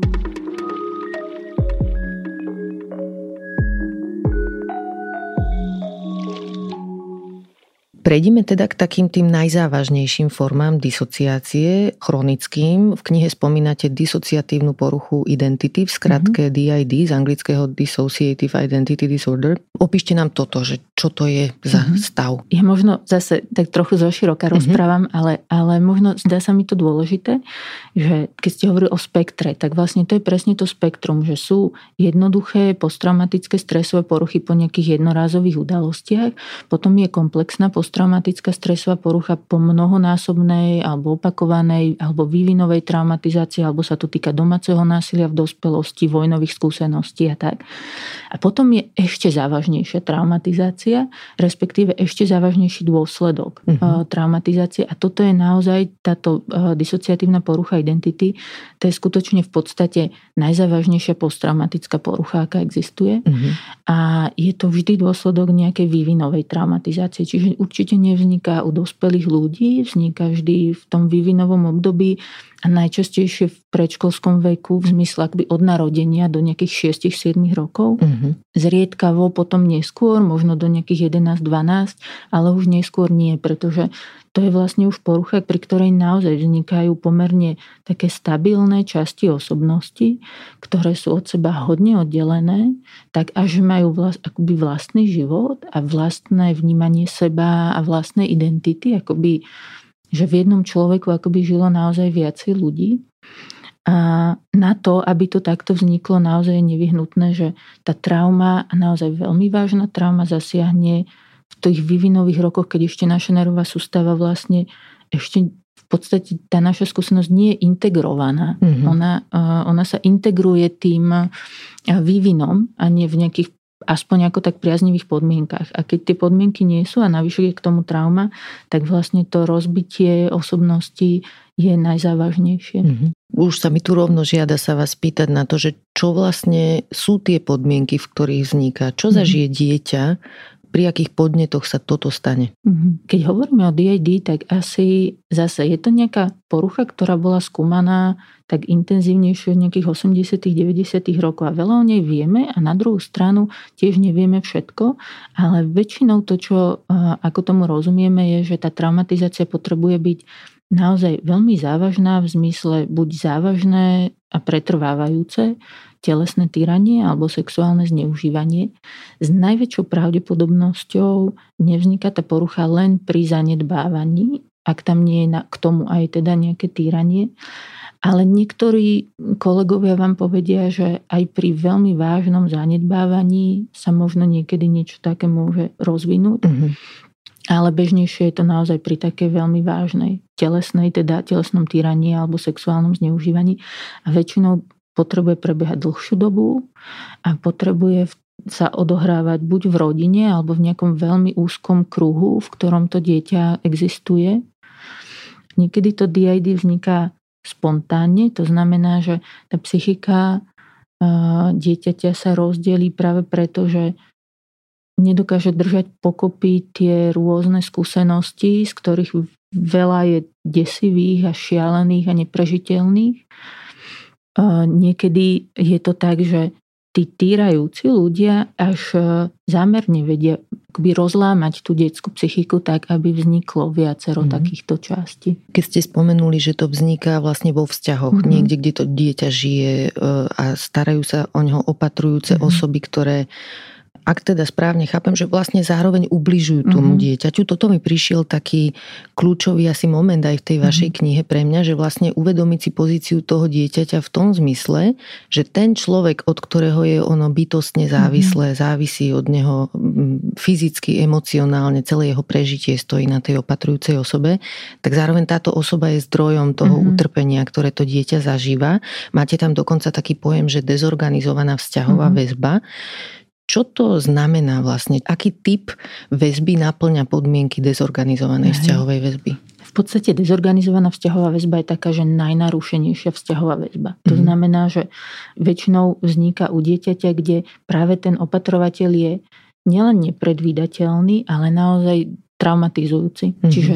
Prejdime teda k takým tým najzávažnejším formám disociácie, chronickým. V knihe spomínate disociatívnu poruchu identity, v skratke mm-hmm. DID, z anglického Dissociative Identity Disorder. Opíšte nám toto, že čo to je za mm-hmm. stav. Ja možno zase tak trochu zoširoka mm-hmm. rozprávam, ale, ale možno zdá sa mi to dôležité, že keď ste hovorili o spektre, tak vlastne to je presne to spektrum, že sú jednoduché posttraumatické stresové poruchy po nejakých jednorázových udalostiach, potom je komplexná post posttraumatická stresová porucha po mnohonásobnej alebo opakovanej alebo vývinovej traumatizácii, alebo sa to týka domáceho násilia v dospelosti, vojnových skúseností a tak. A potom je ešte závažnejšia traumatizácia, respektíve ešte závažnejší dôsledok uh-huh. traumatizácie. A toto je naozaj táto eh, disociatívna porucha identity, to je skutočne v podstate najzávažnejšia posttraumatická porucha, aká existuje. Uh-huh. A je to vždy dôsledok nejakej vývinovej traumatizácie. Čiže určite určite nevzniká u dospelých ľudí, vzniká vždy v tom vývinovom období a najčastejšie v predškolskom veku, v zmysle akby od narodenia do nejakých 6-7 rokov. Mm-hmm. Zriedkavo potom neskôr, možno do nejakých 11-12, ale už neskôr nie, pretože to je vlastne už porucha, pri ktorej naozaj vznikajú pomerne také stabilné časti osobnosti, ktoré sú od seba hodne oddelené, tak až majú vlast, akoby vlastný život a vlastné vnímanie seba a vlastnej identity, akoby že v jednom človeku akoby žilo naozaj viacej ľudí. A na to, aby to takto vzniklo, naozaj je nevyhnutné, že tá trauma, naozaj veľmi vážna trauma, zasiahne v tých vývinových rokoch, keď ešte naša nervová sústava vlastne ešte v podstate tá naša skúsenosť nie je integrovaná. Mm-hmm. Ona, ona sa integruje tým vývinom a nie v nejakých aspoň ako tak priaznivých podmienkach. A keď tie podmienky nie sú a navyše je k tomu trauma, tak vlastne to rozbitie osobnosti je najzávažnejšie. Mm-hmm. Už sa mi tu rovno žiada sa vás pýtať na to, že čo vlastne sú tie podmienky, v ktorých vzniká. Čo mm-hmm. zažije dieťa, pri akých podnetoch sa toto stane? Mhm. Keď hovoríme o DID, tak asi zase je to nejaká porucha, ktorá bola skúmaná tak intenzívnejšie od nejakých 80 90 rokov a veľa o nej vieme a na druhú stranu tiež nevieme všetko, ale väčšinou to, čo ako tomu rozumieme, je, že tá traumatizácia potrebuje byť naozaj veľmi závažná v zmysle buď závažné a pretrvávajúce, telesné týranie alebo sexuálne zneužívanie, s najväčšou pravdepodobnosťou nevzniká tá porucha len pri zanedbávaní ak tam nie je na, k tomu aj teda nejaké týranie. Ale niektorí kolegovia vám povedia, že aj pri veľmi vážnom zanedbávaní sa možno niekedy niečo také môže rozvinúť. Mm-hmm. Ale bežnejšie je to naozaj pri takej veľmi vážnej telesnej, teda telesnom týraní alebo sexuálnom zneužívaní. A väčšinou potrebuje prebiehať dlhšiu dobu a potrebuje sa odohrávať buď v rodine alebo v nejakom veľmi úzkom kruhu, v ktorom to dieťa existuje. Niekedy to DID vzniká spontánne, to znamená, že tá psychika dieťaťa sa rozdelí práve preto, že nedokáže držať pokopy tie rôzne skúsenosti, z ktorých veľa je desivých a šialených a neprežiteľných. Niekedy je to tak, že tí týrajúci ľudia až e, zámerne vedia akoby rozlámať tú detskú psychiku tak, aby vzniklo viacero mm-hmm. takýchto častí. Keď ste spomenuli, že to vzniká vlastne vo vzťahoch, mm-hmm. niekde, kde to dieťa žije e, a starajú sa o neho opatrujúce mm-hmm. osoby, ktoré ak teda správne chápem, že vlastne zároveň ubližujú tomu mm-hmm. dieťaťu. Toto mi prišiel taký kľúčový asi moment aj v tej vašej mm-hmm. knihe pre mňa, že vlastne uvedomiť si pozíciu toho dieťaťa v tom zmysle, že ten človek, od ktorého je ono bytostne závislé, mm-hmm. závisí od neho fyzicky, emocionálne, celé jeho prežitie stojí na tej opatrujúcej osobe, tak zároveň táto osoba je zdrojom toho mm-hmm. utrpenia, ktoré to dieťa zažíva. Máte tam dokonca taký pojem, že dezorganizovaná vzťahová mm-hmm. väzba. Čo to znamená vlastne? Aký typ väzby naplňa podmienky dezorganizovanej Aj. vzťahovej väzby? V podstate dezorganizovaná vzťahová väzba je taká, že najnarušenejšia vzťahová väzba. Mm. To mhm. znamená, že väčšinou vzniká u dieťaťa, kde práve ten opatrovateľ je nielen nepredvídateľný, ale naozaj traumatizujúci. Mm-hmm. Čiže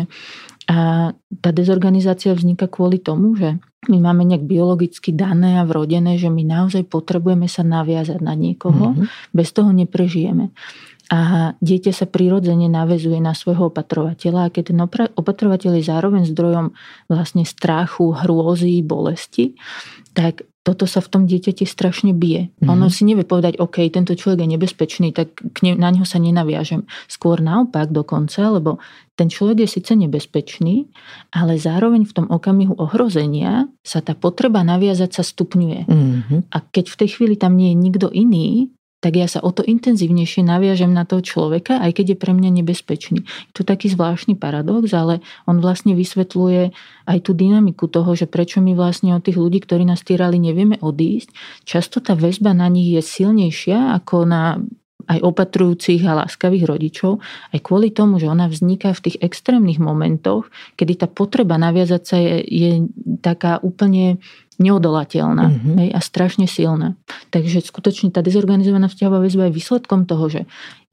a tá dezorganizácia vzniká kvôli tomu, že my máme nejak biologicky dané a vrodené, že my naozaj potrebujeme sa naviazať na niekoho, mm-hmm. bez toho neprežijeme. A dieťa sa prirodzene navezuje na svojho opatrovateľa a keď ten opatrovateľ je zároveň zdrojom vlastne strachu, hrôzy, bolesti, tak toto sa v tom dieťati strašne bije. Mm-hmm. Ono si nevie povedať, OK, tento človek je nebezpečný, tak ne, na neho sa nenaviažem. Skôr naopak dokonca, lebo ten človek je síce nebezpečný, ale zároveň v tom okamihu ohrozenia sa tá potreba naviazať sa stupňuje. Mm-hmm. A keď v tej chvíli tam nie je nikto iný, tak ja sa o to intenzívnejšie naviažem na toho človeka, aj keď je pre mňa nebezpečný. Je to taký zvláštny paradox, ale on vlastne vysvetľuje aj tú dynamiku toho, že prečo my vlastne od tých ľudí, ktorí nás týrali, nevieme odísť. Často tá väzba na nich je silnejšia ako na aj opatrujúcich a láskavých rodičov, aj kvôli tomu, že ona vzniká v tých extrémnych momentoch, kedy tá potreba naviazať sa je, je taká úplne neodolateľná mm-hmm. hej, a strašne silná. Takže skutočne tá dezorganizovaná vzťahová väzba je výsledkom toho, že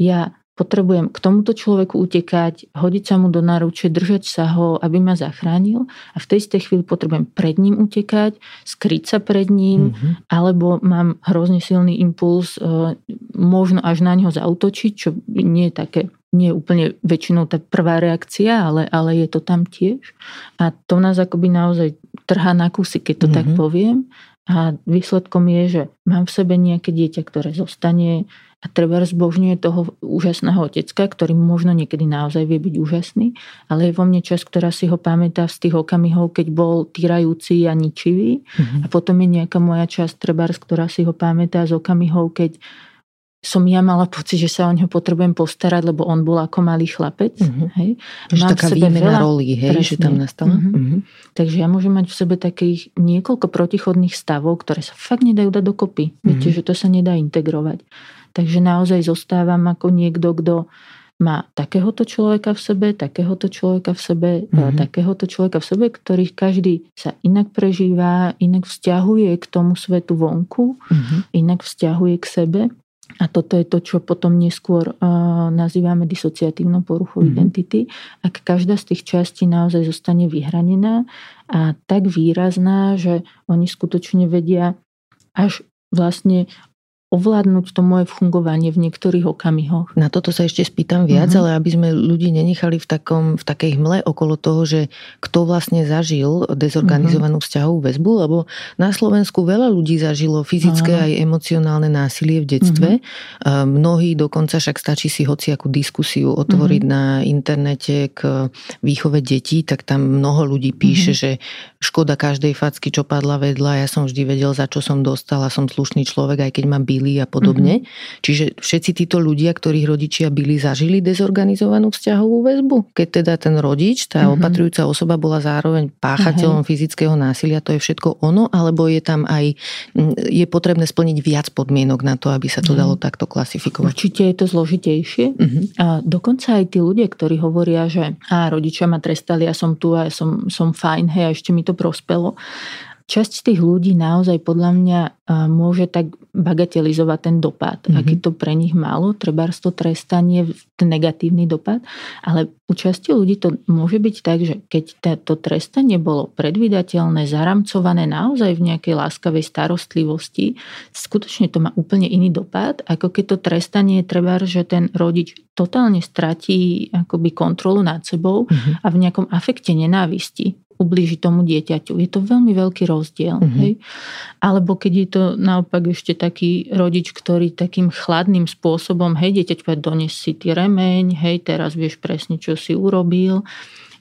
ja potrebujem k tomuto človeku utekať, hodiť sa mu do náruče, držať sa ho, aby ma zachránil a v tej istej chvíli potrebujem pred ním utekať, skryť sa pred ním, mm-hmm. alebo mám hrozne silný impuls, e, možno až na neho zautočiť, čo nie je také nie úplne väčšinou tá prvá reakcia, ale, ale je to tam tiež. A to nás akoby naozaj trhá na kusy, keď to mm-hmm. tak mhm. poviem. A výsledkom je, že mám v sebe nejaké dieťa, ktoré zostane a treba zbožňuje toho úžasného otecka, ktorý možno niekedy naozaj vie byť úžasný, ale je vo mne čas, ktorá si ho pamätá z tých okamihov, keď bol týrajúci a ničivý. Mm-hmm. A potom je nejaká moja časť, trebárs, ktorá si ho pamätá z okamihov, keď som ja mala pocit, že sa o neho potrebujem postarať, lebo on bol ako malý chlapec. Mm-hmm. Hej. Mám taká výmena veľa... roli, hej, že tam nastala. Mm-hmm. Mm-hmm. Takže ja môžem mať v sebe takých niekoľko protichodných stavov, ktoré sa fakt nedajú dať dokopy. Mm-hmm. Viete, že to sa nedá integrovať. Takže naozaj zostávam ako niekto, kto má takéhoto človeka v sebe, takéhoto človeka v sebe, mm-hmm. takéhoto človeka v sebe, ktorých každý sa inak prežíva, inak vzťahuje k tomu svetu vonku, mm-hmm. inak vzťahuje k sebe. A toto je to, čo potom neskôr uh, nazývame disociatívnou poruchou mm-hmm. identity. Ak každá z tých častí naozaj zostane vyhranená a tak výrazná, že oni skutočne vedia až vlastne ovládnuť to moje fungovanie v niektorých okamihoch. Na toto sa ešte spýtam viac, mm-hmm. ale aby sme ľudí nenechali v, takom, v takej hmle okolo toho, že kto vlastne zažil dezorganizovanú mm-hmm. vzťahovú väzbu, lebo na Slovensku veľa ľudí zažilo fyzické aj emocionálne násilie v detstve. Mm-hmm. Mnohí dokonca však stačí si hociakú diskusiu otvoriť mm-hmm. na internete k výchove detí, tak tam mnoho ľudí píše, mm-hmm. že škoda každej facky, čo padla vedľa, ja som vždy vedel, za čo som dostala, som slušný človek, aj keď ma by byli a podobne. Mm-hmm. Čiže všetci títo ľudia, ktorých rodičia byli, zažili dezorganizovanú vzťahovú väzbu. Keď teda ten rodič, tá mm-hmm. opatrujúca osoba bola zároveň páchateľom mm-hmm. fyzického násilia, to je všetko ono, alebo je tam aj, je potrebné splniť viac podmienok na to, aby sa to mm-hmm. dalo takto klasifikovať? Určite je to zložitejšie. Mm-hmm. A dokonca aj tí ľudia, ktorí hovoria, že a rodičia ma trestali, ja som tu a ja som, som fajn, hej, a ešte mi to prospelo časť tých ľudí naozaj podľa mňa môže tak bagatelizovať ten dopad, mm-hmm. aký to pre nich malo, treba to trestanie, ten negatívny dopad, ale u časti ľudí to môže byť tak, že keď to trestanie bolo predvydateľné, zaramcované naozaj v nejakej láskavej starostlivosti, skutočne to má úplne iný dopad, ako keď to trestanie treba, že ten rodič totálne stratí akoby kontrolu nad sebou mm-hmm. a v nejakom afekte nenávisti ublíži tomu dieťaťu. Je to veľmi veľký rozdiel. Mm-hmm. Hej? Alebo keď je to naopak ešte taký rodič, ktorý takým chladným spôsobom, hej, dieťaťu povedať, dones si ty remeň, hej, teraz vieš presne, čo si urobil.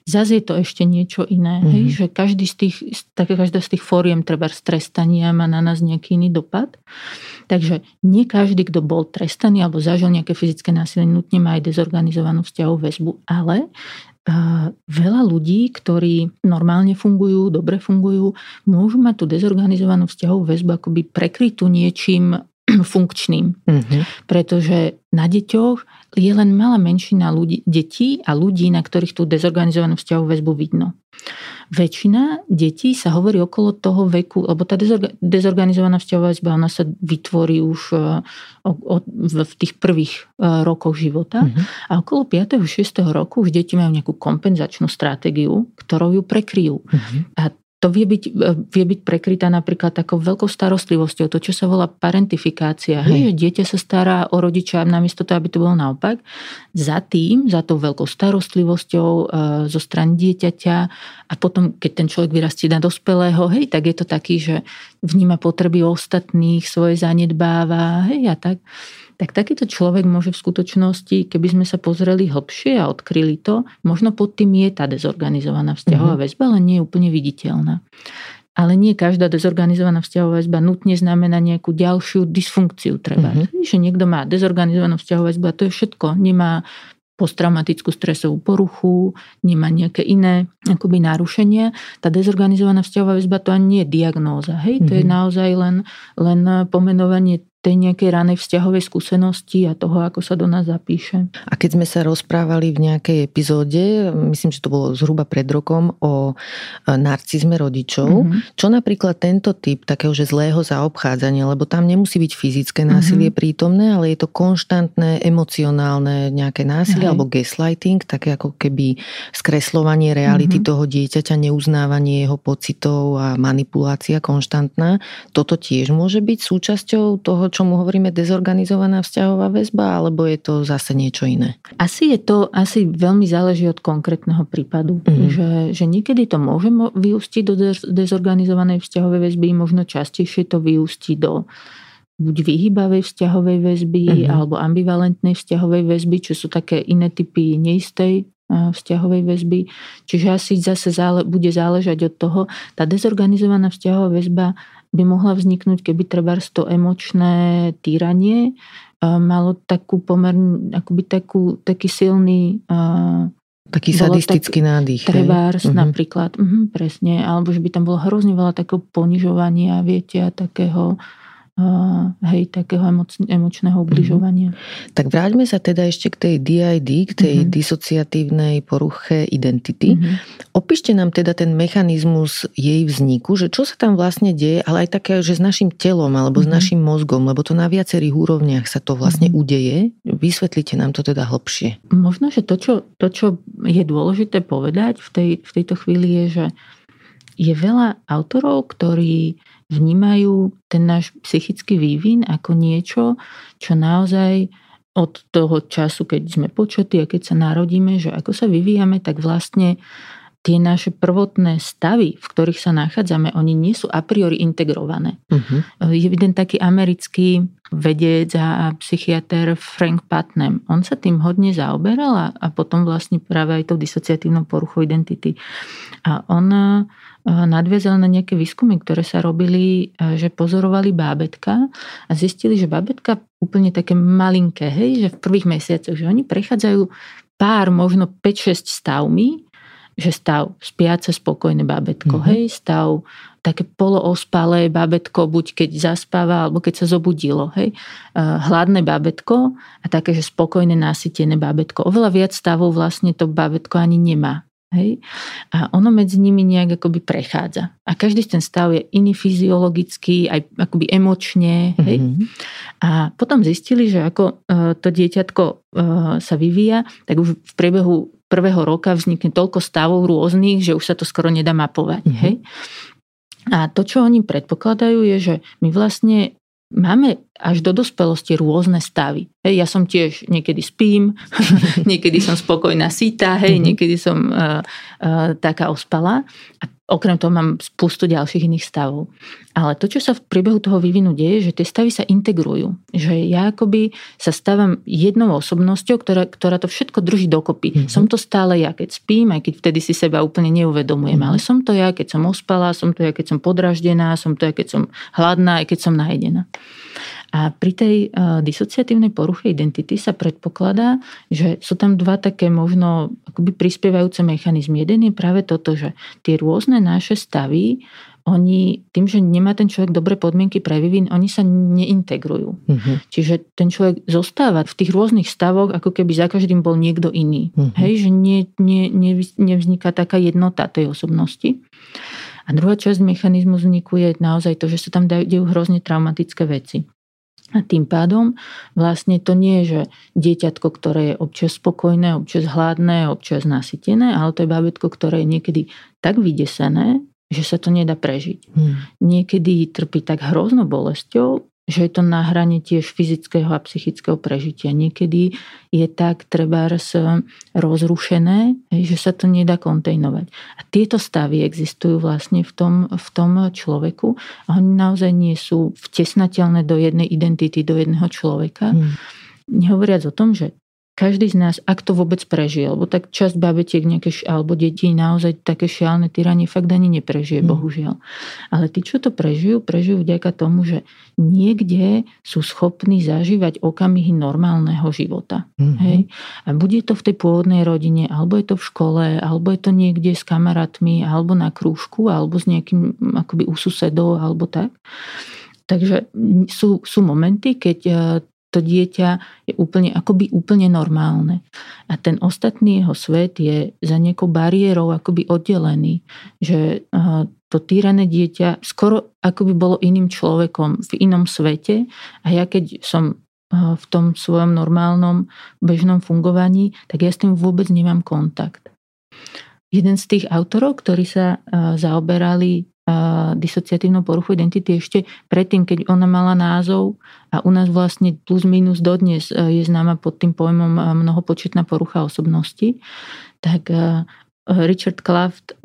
Zase je to ešte niečo iné, mm-hmm. hej, že každý z tých, tak, každá z tých fóriem treba strestania má na nás nejaký iný dopad. Takže nie každý, kto bol trestaný alebo zažil nejaké fyzické násilie, nutne má aj dezorganizovanú vzťahovú väzbu, ale veľa ľudí, ktorí normálne fungujú, dobre fungujú, môžu mať tú dezorganizovanú vzťahovú väzbu akoby prekrytú niečím funkčným. Mm-hmm. Pretože na deťoch je len malá menšina ľudí, detí a ľudí, na ktorých tú dezorganizovanú vzťahovú väzbu vidno. Väčšina detí sa hovorí okolo toho veku, lebo tá dezorganizovaná vzťahová väzba, ona sa vytvorí už e, v tých prvých e, rokoch života mm-hmm. a okolo 5. 6. roku už deti majú nejakú kompenzačnú stratégiu, ktorou ju prekryjú. Mm-hmm. A to vie byť, e, vie byť prekrytá napríklad takou veľkou starostlivosťou, to, čo sa volá parentifikácia. Hej, že dieťa sa stará o rodiča namiesto toho, aby to bolo naopak. Za tým, za tou veľkou starostlivosťou e, zo strany dieťaťa a potom, keď ten človek vyrastie na dospelého, hej, tak je to taký, že vníma potreby ostatných, svoje zanedbáva, hej, a tak tak takýto človek môže v skutočnosti, keby sme sa pozreli hlbšie a odkryli to, možno pod tým je tá dezorganizovaná vzťahová mm-hmm. väzba, ale nie je úplne viditeľná. Ale nie každá dezorganizovaná vzťahová väzba nutne znamená nejakú ďalšiu dysfunkciu treba. Mm-hmm. Že niekto má dezorganizovanú vzťahovú väzbu a to je všetko. Nemá posttraumatickú stresovú poruchu, nemá nejaké iné akoby narušenia. Tá dezorganizovaná vzťahová väzba to ani nie je diagnóza. Hej? Mm-hmm. To je mhm. naozaj len, len pomenovanie tej nejakej ranej vzťahovej skúsenosti a toho, ako sa do nás zapíše. A keď sme sa rozprávali v nejakej epizóde, myslím, že to bolo zhruba pred rokom, o e, narcizme rodičov, mm-hmm. čo napríklad tento typ takého, že zlého zaobchádzania, lebo tam nemusí byť fyzické násilie mm-hmm. prítomné, ale je to konštantné emocionálne nejaké násilie Hej. alebo gaslighting, také ako keby skreslovanie reality mm-hmm. toho dieťaťa, neuznávanie jeho pocitov a manipulácia konštantná. Toto tiež môže byť súčasťou toho, čomu hovoríme dezorganizovaná vzťahová väzba, alebo je to zase niečo iné? Asi je to, asi veľmi záleží od konkrétneho prípadu. Mm-hmm. Že, že niekedy to môže vyústiť do dezorganizovanej vzťahovej väzby, možno častejšie to vyústi do buď vyhýbavej vzťahovej väzby mm-hmm. alebo ambivalentnej vzťahovej väzby, čo sú také iné typy neistej vzťahovej väzby. Čiže asi zase zále, bude záležať od toho. Tá dezorganizovaná vzťahová väzba by mohla vzniknúť, keby treba to emočné týranie malo takú pomerne, akoby takú, taký silný taký sadistický tak, nádych. Trebárs uh-huh. napríklad, uh-huh, presne, alebo že by tam bolo hrozne veľa takého ponižovania, viete, a takého hej, takého emoc, emočného ubližovania. Mm-hmm. Tak vráťme sa teda ešte k tej DID, k tej mm-hmm. disociatívnej poruche identity. Mm-hmm. Opíšte nám teda ten mechanizmus jej vzniku, že čo sa tam vlastne deje, ale aj také, že s našim telom alebo mm-hmm. s našim mozgom, lebo to na viacerých úrovniach sa to vlastne mm-hmm. udeje. Vysvetlite nám to teda hlbšie. Možno, že to čo, to, čo je dôležité povedať v, tej, v tejto chvíli je, že je veľa autorov, ktorí vnímajú ten náš psychický vývin ako niečo, čo naozaj od toho času, keď sme počatí a keď sa narodíme, že ako sa vyvíjame, tak vlastne tie naše prvotné stavy, v ktorých sa nachádzame, oni nie sú a priori integrované. Uh-huh. Je jeden taký americký vedec a psychiatr Frank Putnam. On sa tým hodne zaoberal a, a potom vlastne práve aj tou disociatívnou poruchou identity. A on nadviazal na nejaké výskumy, ktoré sa robili, že pozorovali bábetka a zistili, že bábetka úplne také malinké, hej, že v prvých mesiacoch, že oni prechádzajú pár, možno 5-6 stavmi že stav spiace spokojné bábetko, mm-hmm. hej, stav také poloospalé bábetko, buď keď zaspáva, alebo keď sa zobudilo, hej, hladné bábetko a také, že spokojné, nasytené bábetko. Oveľa viac stavov vlastne to bábetko ani nemá. Hej? A ono medzi nimi nejak akoby prechádza. A každý ten stav je iný fyziologický, aj akoby emočne. Hej? Mm-hmm. A potom zistili, že ako e, to dieťatko e, sa vyvíja, tak už v priebehu prvého roka vznikne toľko stavov rôznych, že už sa to skoro nedá mapovať. Mm-hmm. Hej? A to, čo oni predpokladajú, je, že my vlastne máme až do dospelosti rôzne stavy. Hej, ja som tiež niekedy spím, niekedy som spokojná, síta, hej, mm-hmm. niekedy som uh, uh, taká ospalá. A Okrem toho mám spustu ďalších iných stavov. Ale to, čo sa v priebehu toho vývinu deje, že tie stavy sa integrujú. Že ja akoby sa stávam jednou osobnosťou, ktorá, ktorá to všetko drží dokopy. Mm-hmm. Som to stále ja, keď spím, aj keď vtedy si seba úplne neuvedomujem. Mm-hmm. Ale som to ja, keď som ospala, som to ja, keď som podraždená, som to ja, keď som hladná, aj keď som najedená. A pri tej uh, disociatívnej poruche identity sa predpokladá, že sú tam dva také možno akoby prispievajúce mechanizmy. Jeden je práve toto, že tie rôzne naše stavy oni tým, že nemá ten človek dobré podmienky pre vývin, oni sa neintegrujú. Uh-huh. Čiže ten človek zostáva v tých rôznych stavoch, ako keby za každým bol niekto iný. Uh-huh. Hej, že nie, nie, nevzniká taká jednota tej osobnosti. A druhá časť mechanizmu vzniku je naozaj to, že sa tam dejú hrozne traumatické veci. A tým pádom vlastne to nie je, že dieťatko, ktoré je občas spokojné, občas hladné, občas nasytené, ale to je babetko, ktoré je niekedy tak vydesené, že sa to nedá prežiť. Hmm. Niekedy trpí tak hroznou bolesťou, že je to na hrane tiež fyzického a psychického prežitia. Niekedy je tak trebárs rozrušené, že sa to nedá kontejnovať. A tieto stavy existujú vlastne v tom, v tom človeku a oni naozaj nie sú vtesnateľné do jednej identity, do jedného človeka. Hmm. Nehovoriac o tom, že každý z nás, ak to vôbec prežije, lebo tak časť babetiek nejaké, alebo detí naozaj také šialné tyranie fakt ani neprežije, mm. bohužiaľ. Ale tí, čo to prežijú, prežijú vďaka tomu, že niekde sú schopní zažívať okamihy normálneho života. Mm-hmm. Hej? A bude to v tej pôvodnej rodine, alebo je to v škole, alebo je to niekde s kamarátmi, alebo na krúžku, alebo s nejakým akoby u susedov, alebo tak. Takže sú, sú momenty, keď to dieťa je úplne, akoby úplne normálne. A ten ostatný jeho svet je za nejakou bariérou akoby oddelený. Že to týrané dieťa skoro akoby bolo iným človekom v inom svete a ja keď som v tom svojom normálnom bežnom fungovaní, tak ja s tým vôbec nemám kontakt. Jeden z tých autorov, ktorí sa zaoberali disociatívnu poruchu identity ešte predtým, keď ona mala názov a u nás vlastne plus minus dodnes e, je známa pod tým pojmom e, mnohopočetná porucha osobnosti, tak e, Richard Klaft,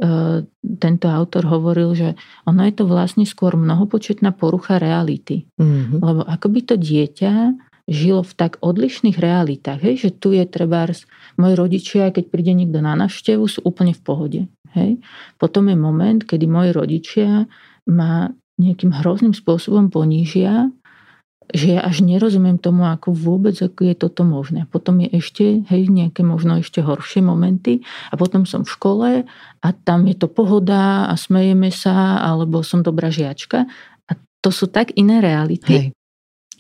tento autor, hovoril, že ono je to vlastne skôr mnohopočetná porucha reality. Mm-hmm. Lebo akoby to dieťa žilo v tak odlišných realitách, hej, že tu je trebárs, moji rodičia, keď príde niekto na návštevu, sú úplne v pohode. Hej. Potom je moment, kedy moji rodičia ma nejakým hrozným spôsobom ponížia, že ja až nerozumiem tomu, ako vôbec ako je toto možné. Potom je ešte, hej, nejaké možno ešte horšie momenty a potom som v škole a tam je to pohoda a smejeme sa, alebo som dobrá žiačka a to sú tak iné reality, hej.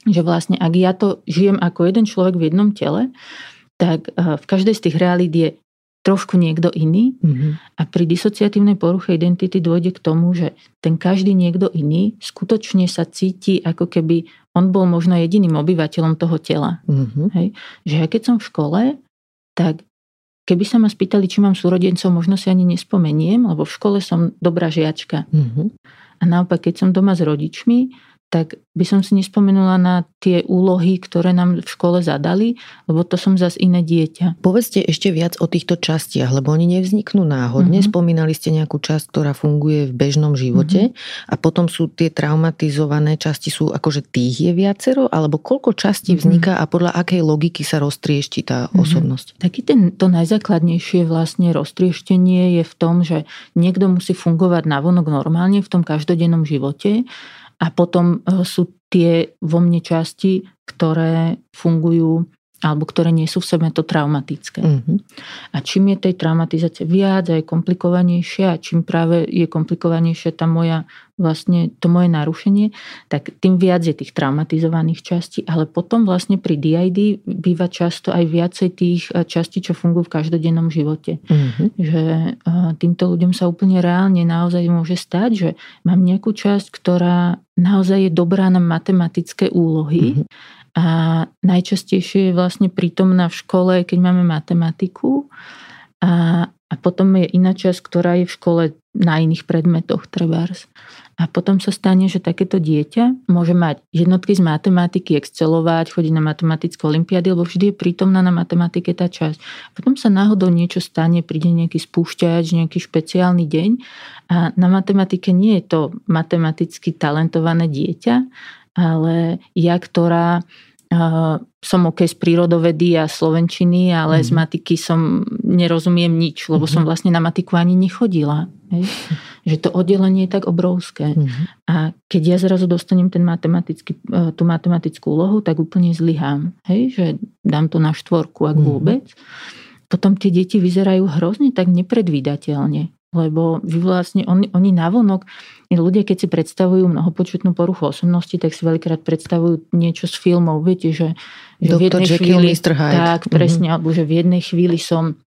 Že vlastne ak ja to žijem ako jeden človek v jednom tele, tak eh, v každej z tých realít je trošku niekto iný mm-hmm. a pri disociatívnej poruche identity dôjde k tomu, že ten každý niekto iný skutočne sa cíti ako keby on bol možno jediným obyvateľom toho tela. Mm-hmm. Hej? Že ja keď som v škole, tak keby sa ma spýtali, či mám súrodencov, možno si ani nespomeniem, lebo v škole som dobrá žiačka. Mm-hmm. A naopak, keď som doma s rodičmi, tak by som si nespomenula na tie úlohy, ktoré nám v škole zadali, lebo to som zase iné dieťa. Povedzte ešte viac o týchto častiach, lebo oni nevzniknú náhodne. Mm-hmm. Spomínali ste nejakú časť, ktorá funguje v bežnom živote mm-hmm. a potom sú tie traumatizované časti, sú akože tých je viacero, alebo koľko častí mm-hmm. vzniká a podľa akej logiky sa roztriešti tá mm-hmm. osobnosť? Taký ten, to najzákladnejšie vlastne roztrieštenie je v tom, že niekto musí fungovať navonok normálne v tom každodennom živote a potom e, sú tie vo mne časti, ktoré fungujú alebo ktoré nie sú v sebe to traumatické. Mm-hmm. A čím je tej traumatizácie viac a je komplikovanejšie a čím práve je komplikovanejšie tá moja, vlastne to moje narušenie, tak tým viac je tých traumatizovaných častí, ale potom vlastne pri DID býva často aj viacej tých eh, častí, čo fungujú v každodennom živote. Mm-hmm. Že eh, týmto ľuďom sa úplne reálne naozaj môže stať, že mám nejakú časť, ktorá naozaj je dobrá na matematické úlohy, mm-hmm a najčastejšie je vlastne prítomná v škole, keď máme matematiku. A, a potom je iná časť, ktorá je v škole na iných predmetoch, trebárs. A potom sa stane, že takéto dieťa môže mať jednotky z matematiky, excelovať, chodiť na matematické olimpiády, lebo vždy je prítomná na matematike tá časť. Potom sa náhodou niečo stane, príde nejaký spúšťač, nejaký špeciálny deň a na matematike nie je to matematicky talentované dieťa, ale ja, ktorá uh, som OK z prírodovedy a slovenčiny, ale mm. z mhm. matiky som nerozumiem nič, lebo mm. som mhm. vlastne na matiku ani nechodila. Hej? Že to oddelenie je tak obrovské. Mm. A keď ja zrazu dostanem ten matematický, e, tú matematickú úlohu, tak úplne zlyhám. Hej? Že dám to na štvorku, ak mm. vôbec. Potom tie deti vyzerajú hrozne tak nepredvídateľne. Lebo vy vlastne, oni, oni navonok, ľudia keď si predstavujú mnohopočetnú poruchu osobnosti, tak si veľkrát predstavujú niečo z filmov. Viete, že, že v jednej chvíli... Tak, presne, mm-hmm. alebo že v jednej chvíli som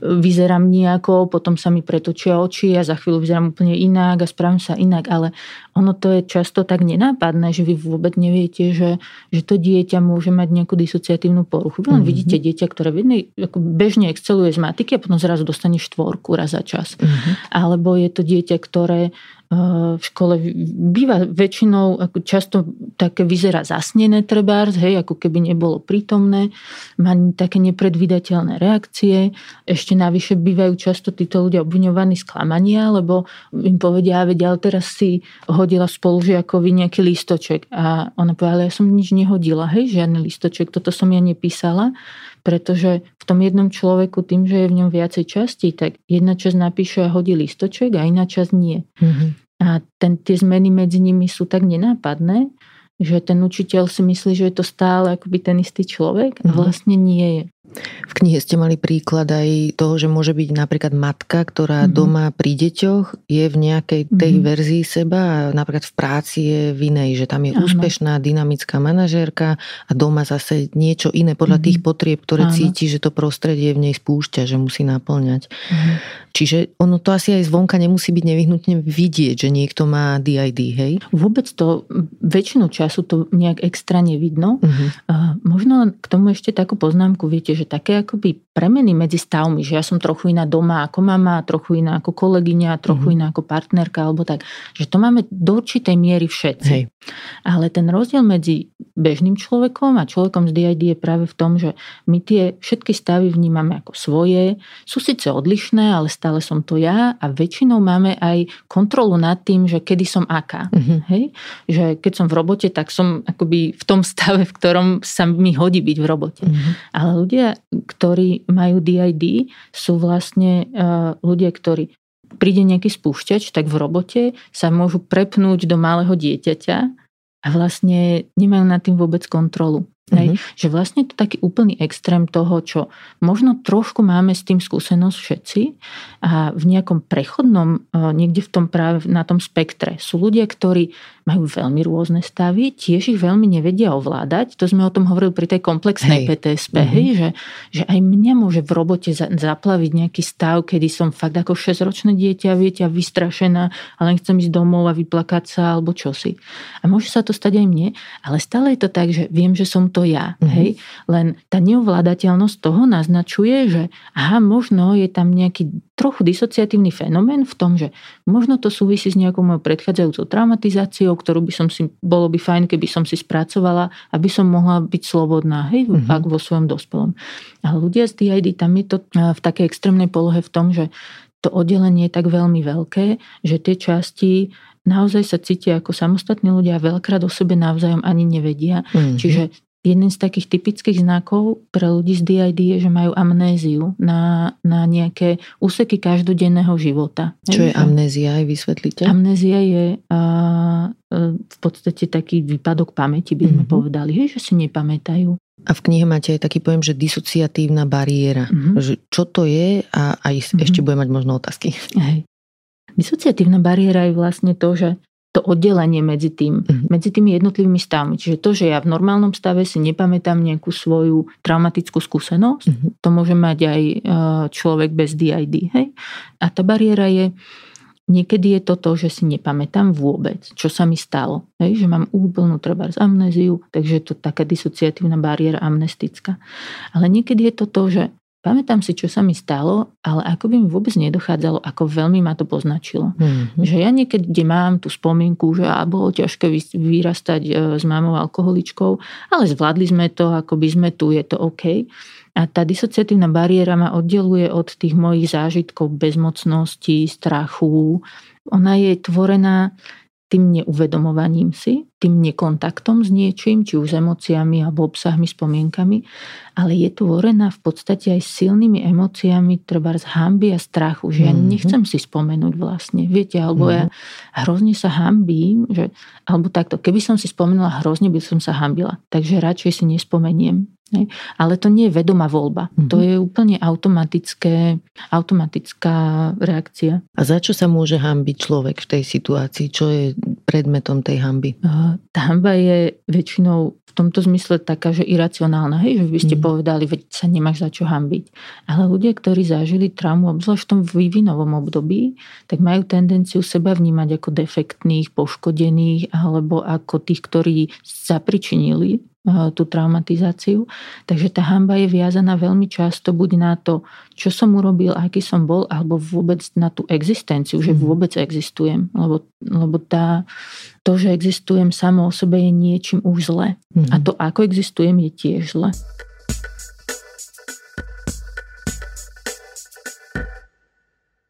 vyzerám nejako, potom sa mi pretočia oči a za chvíľu vyzerám úplne inak a správam sa inak, ale ono to je často tak nenápadné, že vy vôbec neviete, že, že to dieťa môže mať nejakú disociatívnu poruchu. Vy len mm-hmm. vidíte dieťa, ktoré v jednej, ako bežne exceluje z matiky a potom zrazu dostane štvorku raz za čas. Mm-hmm. Alebo je to dieťa, ktoré v škole býva väčšinou, ako často také vyzerá zasnené trebárs, hej, ako keby nebolo prítomné, má také nepredvídateľné reakcie. Ešte navyše bývajú často títo ľudia obviňovaní z klamania, lebo im povedia, veď ale teraz si hodila spolužiakovi nejaký listoček. A ona povedala, ja som nič nehodila, hej, žiadny listoček, toto som ja nepísala pretože v tom jednom človeku, tým, že je v ňom viacej častí, tak jedna časť napíše a hodí listoček a iná časť nie. Mm-hmm. A ten, tie zmeny medzi nimi sú tak nenápadné, že ten učiteľ si myslí, že je to stále akoby ten istý človek a mhm. vlastne nie je. V knihe ste mali príklad aj toho, že môže byť napríklad matka, ktorá mm-hmm. doma pri deťoch je v nejakej tej mm-hmm. verzii seba a napríklad v práci je v inej, že tam je Áno. úspešná, dynamická manažérka a doma zase niečo iné podľa mm-hmm. tých potrieb, ktoré Áno. cíti, že to prostredie v nej spúšťa, že musí naplňať. Mm-hmm. Čiže ono to asi aj zvonka nemusí byť nevyhnutne vidieť, že niekto má DID, hej? Vôbec to, väčšinu času to nejak extra nevidno. Uh-huh. Uh, možno k tomu ešte takú poznámku, viete, že také akoby premeny medzi stavmi, že ja som trochu iná doma ako mama, trochu iná ako kolegyňa, trochu uh-huh. iná ako partnerka, alebo tak, že to máme do určitej miery všetci. Hej. Ale ten rozdiel medzi bežným človekom a človekom z DID je práve v tom, že my tie všetky stavy vnímame ako svoje, sú síce odlišné, ale stále stále som to ja a väčšinou máme aj kontrolu nad tým, že kedy som aká. Mm-hmm. Hej? Že keď som v robote, tak som akoby v tom stave, v ktorom sa mi hodí byť v robote. Mm-hmm. Ale ľudia, ktorí majú DID, sú vlastne uh, ľudia, ktorí príde nejaký spúšťač, tak v robote sa môžu prepnúť do malého dieťaťa a vlastne nemajú nad tým vôbec kontrolu. Hej? Mm-hmm. Že vlastne to taký úplný extrém toho, čo možno trošku máme s tým skúsenosť všetci a v nejakom prechodnom, e, niekde v tom práve na tom spektre sú ľudia, ktorí majú veľmi rôzne stavy, tiež ich veľmi nevedia ovládať. To sme o tom hovorili pri tej komplexnej hej. PTSP, mm-hmm. hej, že, že aj mňa môže v robote zaplaviť nejaký stav, kedy som fakt ako 6-ročné dieťa, viete, a vystrašená a len chcem ísť domov a vyplakať sa alebo čosi. A môže sa to stať aj mne, ale stále je to tak, že viem, že som to to ja. Mm-hmm. Hej? Len tá neovládateľnosť toho naznačuje, že aha, možno je tam nejaký trochu disociatívny fenomén v tom, že možno to súvisí s nejakou mojou predchádzajúcou traumatizáciou, ktorú by som si, bolo by fajn, keby som si spracovala, aby som mohla byť slobodná, hej, mm-hmm. ak vo svojom dospelom. Ale ľudia z DID, tam je to v takej extrémnej polohe v tom, že to oddelenie je tak veľmi veľké, že tie časti naozaj sa cítia ako samostatní ľudia a veľkrát o sebe navzájom ani nevedia. Mm-hmm. Čiže jeden z takých typických znakov pre ľudí z DID je, že majú amnéziu na, na nejaké úseky každodenného života. Čo je amnézia, aj vysvetlíte? Amnézia je uh, v podstate taký výpadok pamäti, by sme mm-hmm. povedali, hej, že si nepamätajú. A v knihe máte aj taký pojem, že disociatívna bariéra. Mm-hmm. Že čo to je a aj mm-hmm. ešte budem mať možno otázky. Hej. Disociatívna bariéra je vlastne to, že to oddelenie medzi tým, uh-huh. medzi tými jednotlivými stavmi. Čiže to, že ja v normálnom stave si nepamätám nejakú svoju traumatickú skúsenosť, uh-huh. to môže mať aj e, človek bez DID. Hej? A tá bariéra je, niekedy je to to, že si nepamätám vôbec, čo sa mi stalo. Hej? Že mám úplnú treba z amnéziu, takže je to taká disociatívna bariéra amnestická. Ale niekedy je to to, že Pamätám si, čo sa mi stalo, ale ako by mi vôbec nedochádzalo, ako veľmi ma to poznačilo. Mm-hmm. Že ja niekedy mám tú spomienku, že a bolo ťažké vyrastať e, s mamou alkoholičkou, ale zvládli sme to, ako by sme tu, je to OK. A tá disociatívna bariéra ma oddeluje od tých mojich zážitkov bezmocnosti, strachu. Ona je tvorená tým neuvedomovaním si, tým nekontaktom s niečím, či už s emóciami alebo obsahmi, spomienkami, ale je tvorená v podstate aj silnými emóciami, treba z hamby a strachu, že ja mhm. nechcem si spomenúť vlastne, viete, alebo mm-hmm. ja mhm. hrozne sa hambím, že, alebo takto, keby som si spomenula hrozne, by som sa hambila, takže radšej si nespomeniem, ale to nie je vedomá voľba. Mm-hmm. To je úplne automatické, automatická reakcia. A za čo sa môže hambiť človek v tej situácii? Čo je predmetom tej hamby? Tá hamba je väčšinou v tomto zmysle taká, že iracionálna. Hej, že by ste mm. povedali, veď sa nemáš za čo hambiť. Ale ľudia, ktorí zažili traumu, obzvlášť v tom vývinovom období, tak majú tendenciu seba vnímať ako defektných, poškodených alebo ako tých, ktorí zapričinili tú traumatizáciu. Takže tá hamba je viazaná veľmi často buď na to, čo som urobil, aký som bol, alebo vôbec na tú existenciu, že mhm. vôbec existujem. Lebo, lebo tá, to, že existujem samo o sebe je niečím už zle. Mm-hmm. A to, ako existujem, je tiež zle.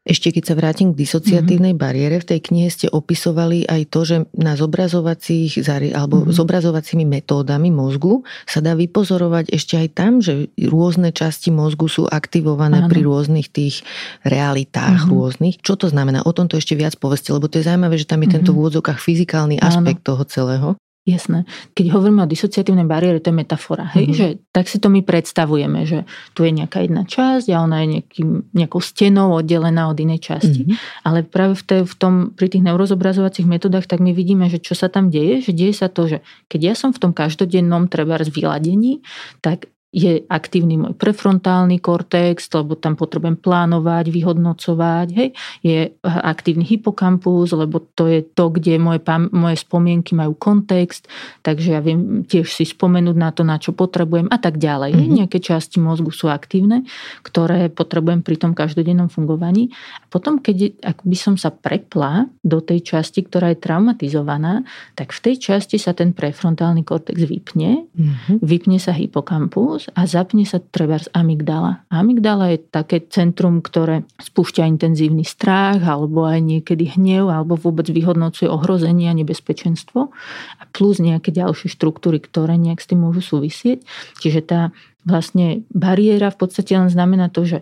Ešte keď sa vrátim k disociatívnej mm-hmm. bariére, v tej knihe ste opisovali aj to, že na zobrazovacích alebo mm-hmm. zobrazovacími metódami mozgu sa dá vypozorovať ešte aj tam, že rôzne časti mozgu sú aktivované Áno. pri rôznych tých realitách mm-hmm. rôznych. Čo to znamená? O tomto ešte viac povedzte, lebo to je zaujímavé, že tam je mm-hmm. tento v úvodzokách fyzikálny aspekt Áno. toho celého. Jasné. Keď hovoríme o disociatívnej bariére, to je metafora. Hej? Mm-hmm. Že, tak si to my predstavujeme, že tu je nejaká jedna časť a ona je nejakým, nejakou stenou oddelená od inej časti. Mm-hmm. Ale práve v, tej, v tom, pri tých neurozobrazovacích metodách, tak my vidíme, že čo sa tam deje, že deje sa to, že keď ja som v tom každodennom treba vyladení, tak je aktívny môj prefrontálny kortex, lebo tam potrebujem plánovať, vyhodnocovať. Hej. Je aktívny hypokampus, lebo to je to, kde moje, moje spomienky majú kontext, takže ja viem tiež si spomenúť na to, na čo potrebujem a tak ďalej. Mm-hmm. Nejaké časti mozgu sú aktívne, ktoré potrebujem pri tom každodennom fungovaní. A potom, keď ak by som sa prepla do tej časti, ktorá je traumatizovaná, tak v tej časti sa ten prefrontálny kortex vypne, mm-hmm. vypne sa hypokampus cyklus a zapne sa treba z amygdala. Amygdala je také centrum, ktoré spúšťa intenzívny strach alebo aj niekedy hnev alebo vôbec vyhodnocuje ohrozenie a nebezpečenstvo a plus nejaké ďalšie štruktúry, ktoré nejak s tým môžu súvisieť. Čiže tá vlastne bariéra v podstate len znamená to, že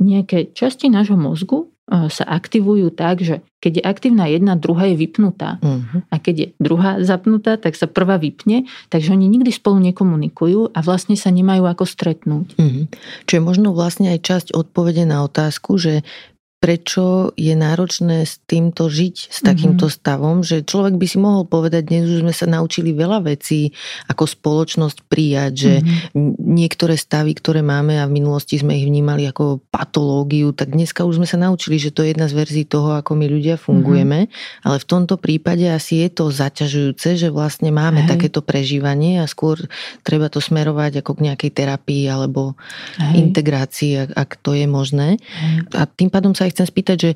nejaké časti nášho mozgu sa aktivujú tak, že keď je aktívna jedna, druhá je vypnutá. Uh-huh. A keď je druhá zapnutá, tak sa prvá vypne, takže oni nikdy spolu nekomunikujú a vlastne sa nemajú ako stretnúť. Uh-huh. Čo je možno vlastne aj časť odpovede na otázku, že prečo je náročné s týmto žiť, s takýmto mm-hmm. stavom, že človek by si mohol povedať, dnes už sme sa naučili veľa vecí ako spoločnosť prijať, že mm-hmm. niektoré stavy, ktoré máme a v minulosti sme ich vnímali ako patológiu, tak dneska už sme sa naučili, že to je jedna z verzií toho, ako my ľudia fungujeme, mm-hmm. ale v tomto prípade asi je to zaťažujúce, že vlastne máme Hej. takéto prežívanie a skôr treba to smerovať ako k nejakej terapii alebo Hej. integrácii, ak, ak to je možné. Hej. A tým pádom sa chcem spýtať, že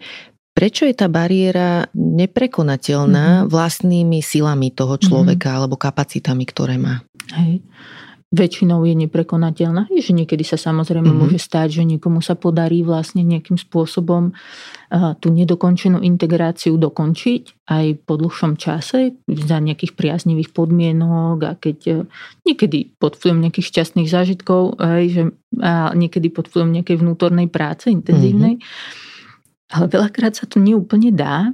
prečo je tá bariéra neprekonateľná mm-hmm. vlastnými silami toho človeka mm-hmm. alebo kapacitami, ktoré má? Hej väčšinou je neprekonateľná. Je, že niekedy sa samozrejme mm-hmm. môže stať, že niekomu sa podarí vlastne nejakým spôsobom tú nedokončenú integráciu dokončiť aj po dlhšom čase za nejakých priaznivých podmienok a keď uh, niekedy pod vplyvom nejakých šťastných zážitkov, aj, že, a niekedy pod vplyvom nejakej vnútornej práce intenzívnej. Mm-hmm. Ale veľakrát sa to neúplne dá.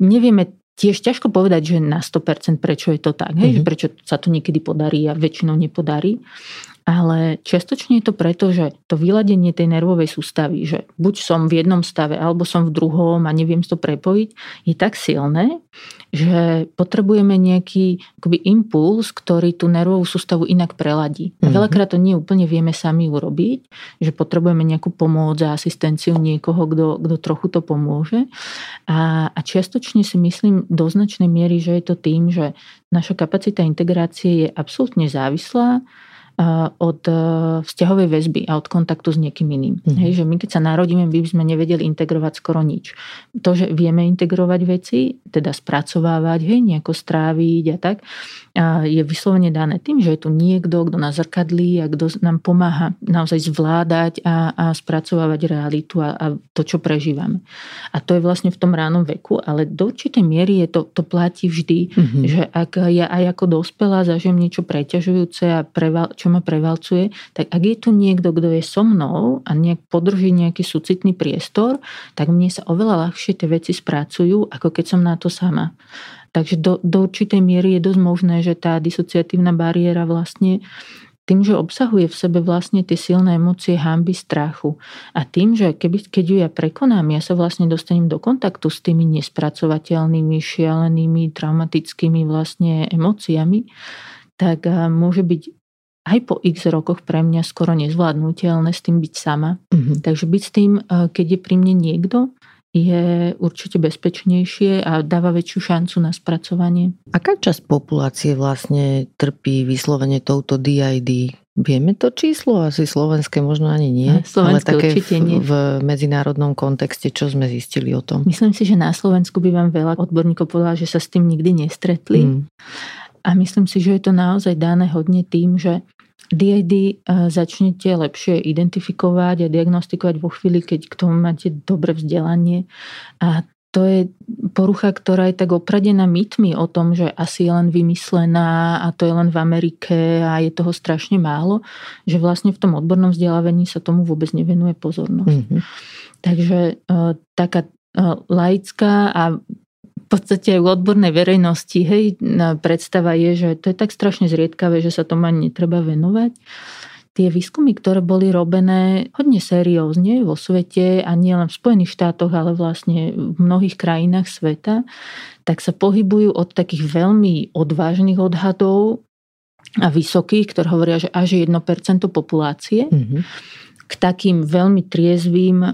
Nevieme tiež ťažko povedať, že na 100% prečo je to tak, hej, mm-hmm. prečo sa to niekedy podarí a väčšinou nepodarí. Ale čiastočne je to preto, že to vyladenie tej nervovej sústavy, že buď som v jednom stave, alebo som v druhom a neviem to prepojiť, je tak silné, že potrebujeme nejaký akoby impuls, ktorý tú nervovú sústavu inak preladí. A mhm. veľakrát to nie úplne vieme sami urobiť, že potrebujeme nejakú pomoc a asistenciu niekoho, kto, kto trochu to pomôže. A, a čiastočne si myslím do značnej miery, že je to tým, že naša kapacita integrácie je absolútne závislá od e, vzťahovej väzby a od kontaktu s niekým iným. Mm-hmm. Hej, že my keď sa narodíme, by sme nevedeli integrovať skoro nič. To, že vieme integrovať veci, teda spracovávať, hej, nejako stráviť a tak, a je vyslovene dané tým, že je tu niekto, kto nás zrkadlí a kto nám pomáha naozaj zvládať a, a spracovávať realitu a, a to, čo prežívame. A to je vlastne v tom ránom veku, ale do určitej miery je to, to platí vždy, mm-hmm. že ak ja aj ako dospelá zažijem niečo preťažujúce a preval, čo ma prevalcuje, tak ak je tu niekto, kto je so mnou a nejak podrží nejaký súcitný priestor, tak mne sa oveľa ľahšie tie veci spracujú, ako keď som na to sama. Takže do, do určitej miery je dosť možné, že tá disociatívna bariéra vlastne tým, že obsahuje v sebe vlastne tie silné emócie hamby, strachu. A tým, že keby, keď ju ja prekonám, ja sa vlastne dostanem do kontaktu s tými nespracovateľnými, šialenými, traumatickými vlastne emóciami, tak môže byť aj po x rokoch pre mňa skoro nezvládnutelné s tým byť sama. Mm-hmm. Takže byť s tým, keď je pri mne niekto, je určite bezpečnejšie a dáva väčšiu šancu na spracovanie. Aká časť populácie vlastne trpí vyslovene touto DID? Vieme to číslo? Asi slovenské možno ani nie. Slovenské ale také určite v, nie. v medzinárodnom kontexte, čo sme zistili o tom? Myslím si, že na Slovensku by vám veľa odborníkov povedala, že sa s tým nikdy nestretli. Hmm. A myslím si, že je to naozaj dané hodne tým, že DID eh, začnete lepšie identifikovať a diagnostikovať vo chvíli, keď k tomu máte dobre vzdelanie. A to je porucha, ktorá je tak opradená mytmi o tom, že asi je len vymyslená a to je len v Amerike a je toho strašne málo, že vlastne v tom odbornom vzdelávaní sa tomu vôbec nevenuje pozornosť. Mm-hmm. Takže uh, taká uh, laická a podstate aj u odbornej verejnosti hej, predstava je, že to je tak strašne zriedkavé, že sa tomu ani netreba venovať. Tie výskumy, ktoré boli robené hodne seriózne vo svete a nie len v Spojených štátoch, ale vlastne v mnohých krajinách sveta, tak sa pohybujú od takých veľmi odvážnych odhadov a vysokých, ktoré hovoria, že až 1% populácie, mm-hmm k takým veľmi triezvým, eh,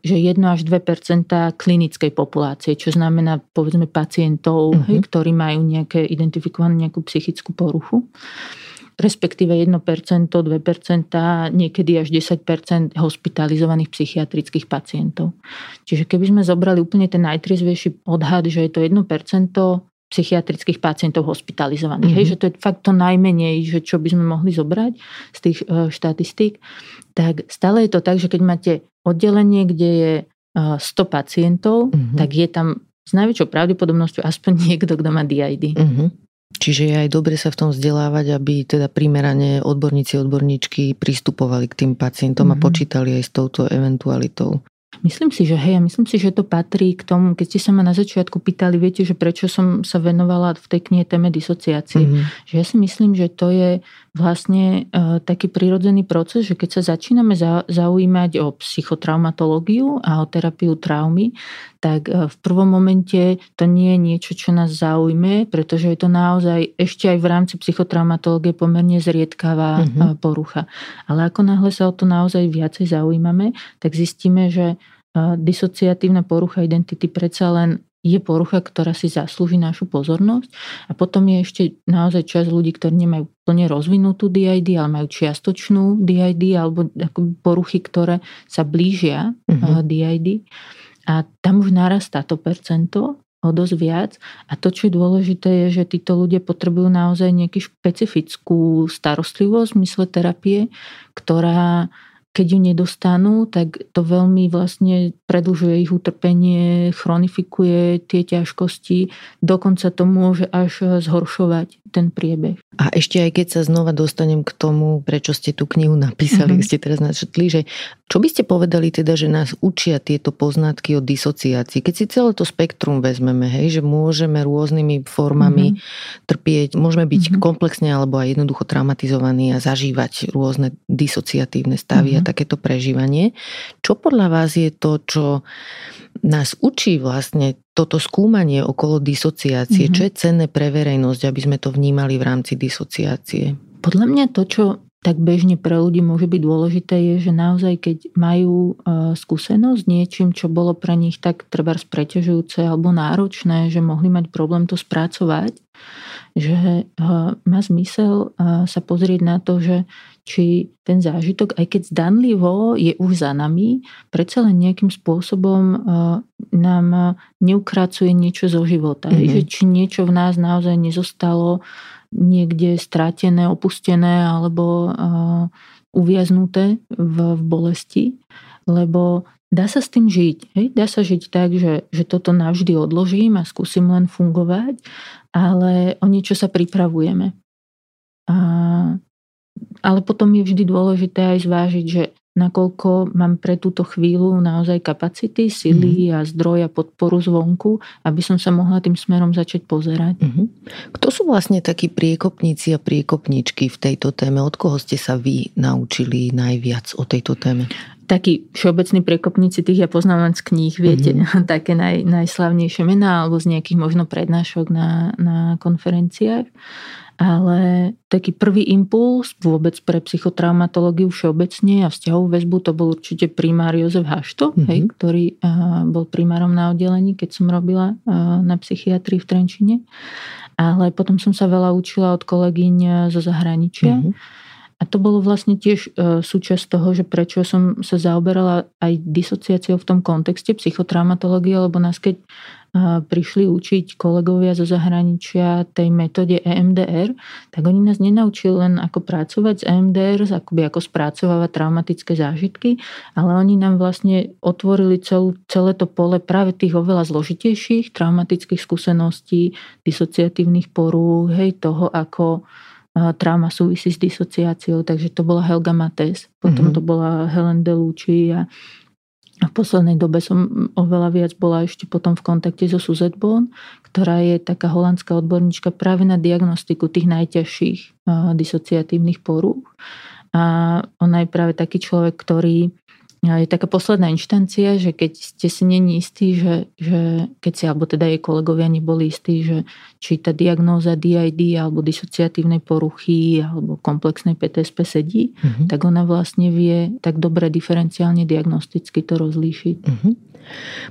že 1 až 2 klinickej populácie, čo znamená povedzme pacientov, uh-huh. hej, ktorí majú nejaké identifikovanú nejakú psychickú poruchu respektíve 1%, 2%, niekedy až 10% hospitalizovaných psychiatrických pacientov. Čiže keby sme zobrali úplne ten najtriezvejší odhad, že je to 1% psychiatrických pacientov hospitalizovaných. Mm-hmm. Hej, že to je fakt to najmenej, že čo by sme mohli zobrať z tých uh, štatistík. Tak stále je to tak, že keď máte oddelenie, kde je uh, 100 pacientov, mm-hmm. tak je tam s najväčšou pravdepodobnosťou aspoň niekto, kto má DID. Mm-hmm. Čiže je aj dobre sa v tom vzdelávať, aby teda primerane odborníci, odborníčky pristupovali k tým pacientom mm-hmm. a mhm. počítali aj s touto eventualitou. Myslím si, že hej, myslím si, že to patrí k tomu, keď ste sa ma na začiatku pýtali, viete, že prečo som sa venovala v tej knihe téme disociácie. Mm-hmm. Že ja si myslím, že to je vlastne uh, taký prirodzený proces, že keď sa začíname za, zaujímať o psychotraumatológiu a o terapiu traumy, tak uh, v prvom momente to nie je niečo, čo nás zaujme, pretože je to naozaj ešte aj v rámci psychotraumatológie pomerne zriedkavá mm-hmm. porucha. Ale ako náhle sa o to naozaj viacej zaujímame, tak zistíme, že disociatívna porucha identity predsa len je porucha, ktorá si zaslúži našu pozornosť. A potom je ešte naozaj časť ľudí, ktorí nemajú plne rozvinutú DID, ale majú čiastočnú DID alebo poruchy, ktoré sa blížia uh-huh. Mhm. DID. A tam už narastá to percento o dosť viac. A to, čo je dôležité, je, že títo ľudia potrebujú naozaj nejakú špecifickú starostlivosť v mysle terapie, ktorá keď ju nedostanú, tak to veľmi vlastne predlžuje ich utrpenie, chronifikuje tie ťažkosti, dokonca to môže až zhoršovať ten priebeh. A ešte aj keď sa znova dostanem k tomu, prečo ste tú knihu napísali, mm-hmm. ste teraz načrtli, že čo by ste povedali teda, že nás učia tieto poznatky o disociácii? Keď si celé to spektrum vezmeme, hej, že môžeme rôznymi formami mm-hmm. trpieť, môžeme byť mm-hmm. komplexne alebo aj jednoducho traumatizovaní a zažívať rôzne disociatívne stavy mm-hmm. a takéto prežívanie. Čo podľa vás je to, čo nás učí vlastne toto skúmanie okolo disociácie, mm-hmm. čo je cenné pre verejnosť, aby sme to vnímali v rámci disociácie? Podľa mňa to, čo tak bežne pre ľudí môže byť dôležité, je, že naozaj keď majú e, skúsenosť s niečím, čo bolo pre nich tak treba preťažujúce alebo náročné, že mohli mať problém to spracovať, že e, má zmysel e, sa pozrieť na to, že či ten zážitok, aj keď zdanlivo je už za nami, predsa len nejakým spôsobom nám neukracuje niečo zo života. Mm-hmm. Že či niečo v nás naozaj nezostalo niekde stratené, opustené alebo uh, uviaznuté v, v bolesti, lebo dá sa s tým žiť. Hej? Dá sa žiť tak, že, že toto navždy odložím a skúsim len fungovať, ale o niečo sa pripravujeme. A, ale potom je vždy dôležité aj zvážiť, že nakoľko mám pre túto chvíľu naozaj kapacity, sily mm. a zdroj a podporu zvonku, aby som sa mohla tým smerom začať pozerať. Mm-hmm. Kto sú vlastne takí priekopníci a priekopničky v tejto téme? Od koho ste sa vy naučili najviac o tejto téme? Takí všeobecní priekopníci, tých ja poznám len z kníh, viete, mm-hmm. také naj, najslavnejšie mená alebo z nejakých možno prednášok na, na konferenciách ale taký prvý impuls vôbec pre psychotraumatológiu všeobecne a vzťahovú väzbu to bol určite primár Jozef Hašto, mm-hmm. hej, ktorý uh, bol primárom na oddelení, keď som robila uh, na psychiatrii v Trenčine. Ale potom som sa veľa učila od kolegyň zo zahraničia. Mm-hmm. A to bolo vlastne tiež súčasť toho, že prečo som sa zaoberala aj disociáciou v tom kontexte psychotraumatológie, lebo nás keď prišli učiť kolegovia zo zahraničia tej metóde EMDR, tak oni nás nenaučili len ako pracovať s EMDR, akoby ako spracovávať traumatické zážitky, ale oni nám vlastne otvorili celú, celé to pole práve tých oveľa zložitejších traumatických skúseností, disociatívnych porúch, hej, toho, ako trauma súvisí s disociáciou, takže to bola Helga Mates, potom mm-hmm. to bola Helen Delucci a poslednej dobe som oveľa viac bola ešte potom v kontakte so Suzette Bon, ktorá je taká holandská odborníčka práve na diagnostiku tých najťažších disociatívnych porúch. A ona je práve taký človek, ktorý je taká posledná inštancia, že keď ste si není istí, že, že keď si, alebo teda jej kolegovia neboli istí, že či tá diagnóza DID alebo disociatívnej poruchy alebo komplexnej PTSP sedí, mm-hmm. tak ona vlastne vie tak dobre diferenciálne diagnosticky to rozlíšiť. Mm-hmm.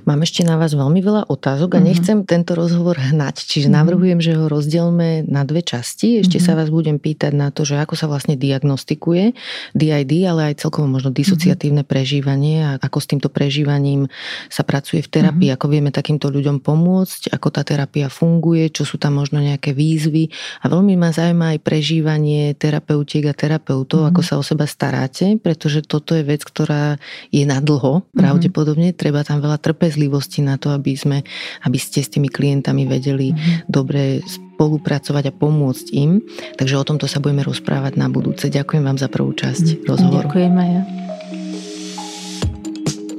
Mám ešte na vás veľmi veľa otázok a mhm. nechcem tento rozhovor hnať, čiže mm-hmm. navrhujem, že ho rozdielme na dve časti. Ešte mm-hmm. sa vás budem pýtať na to, že ako sa vlastne diagnostikuje DID, ale aj celkovo možno disociatívne prežívanie a ako s týmto prežívaním sa pracuje v terapii, ako vieme takýmto ľuďom pomôcť, ako tá terapia funguje, čo sú tam možno nejaké výzvy. A veľmi ma zaujíma aj prežívanie terapeutiek a terapeutov, ako sa o seba staráte, pretože toto je vec, ktorá je na dlho, mhm. pravdepodobne, treba tam veľa trpezlivosti na to, aby, sme, aby ste s tými klientami vedeli mm-hmm. dobre spolupracovať a pomôcť im. Takže o tomto sa budeme rozprávať na budúce. Ďakujem vám za prvú časť mm-hmm. rozhovoru. Ďakujem aj ja.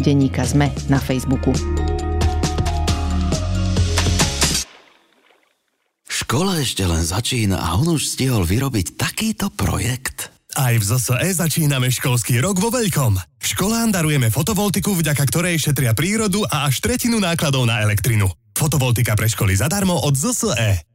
Denníka Sme na Facebooku. Škola ešte len začína a on už stihol vyrobiť takýto projekt. Aj v ZSE začíname školský rok vo veľkom. Školám darujeme fotovoltiku, vďaka ktorej šetria prírodu a až tretinu nákladov na elektrinu. Fotovoltika pre školy zadarmo od ZSE.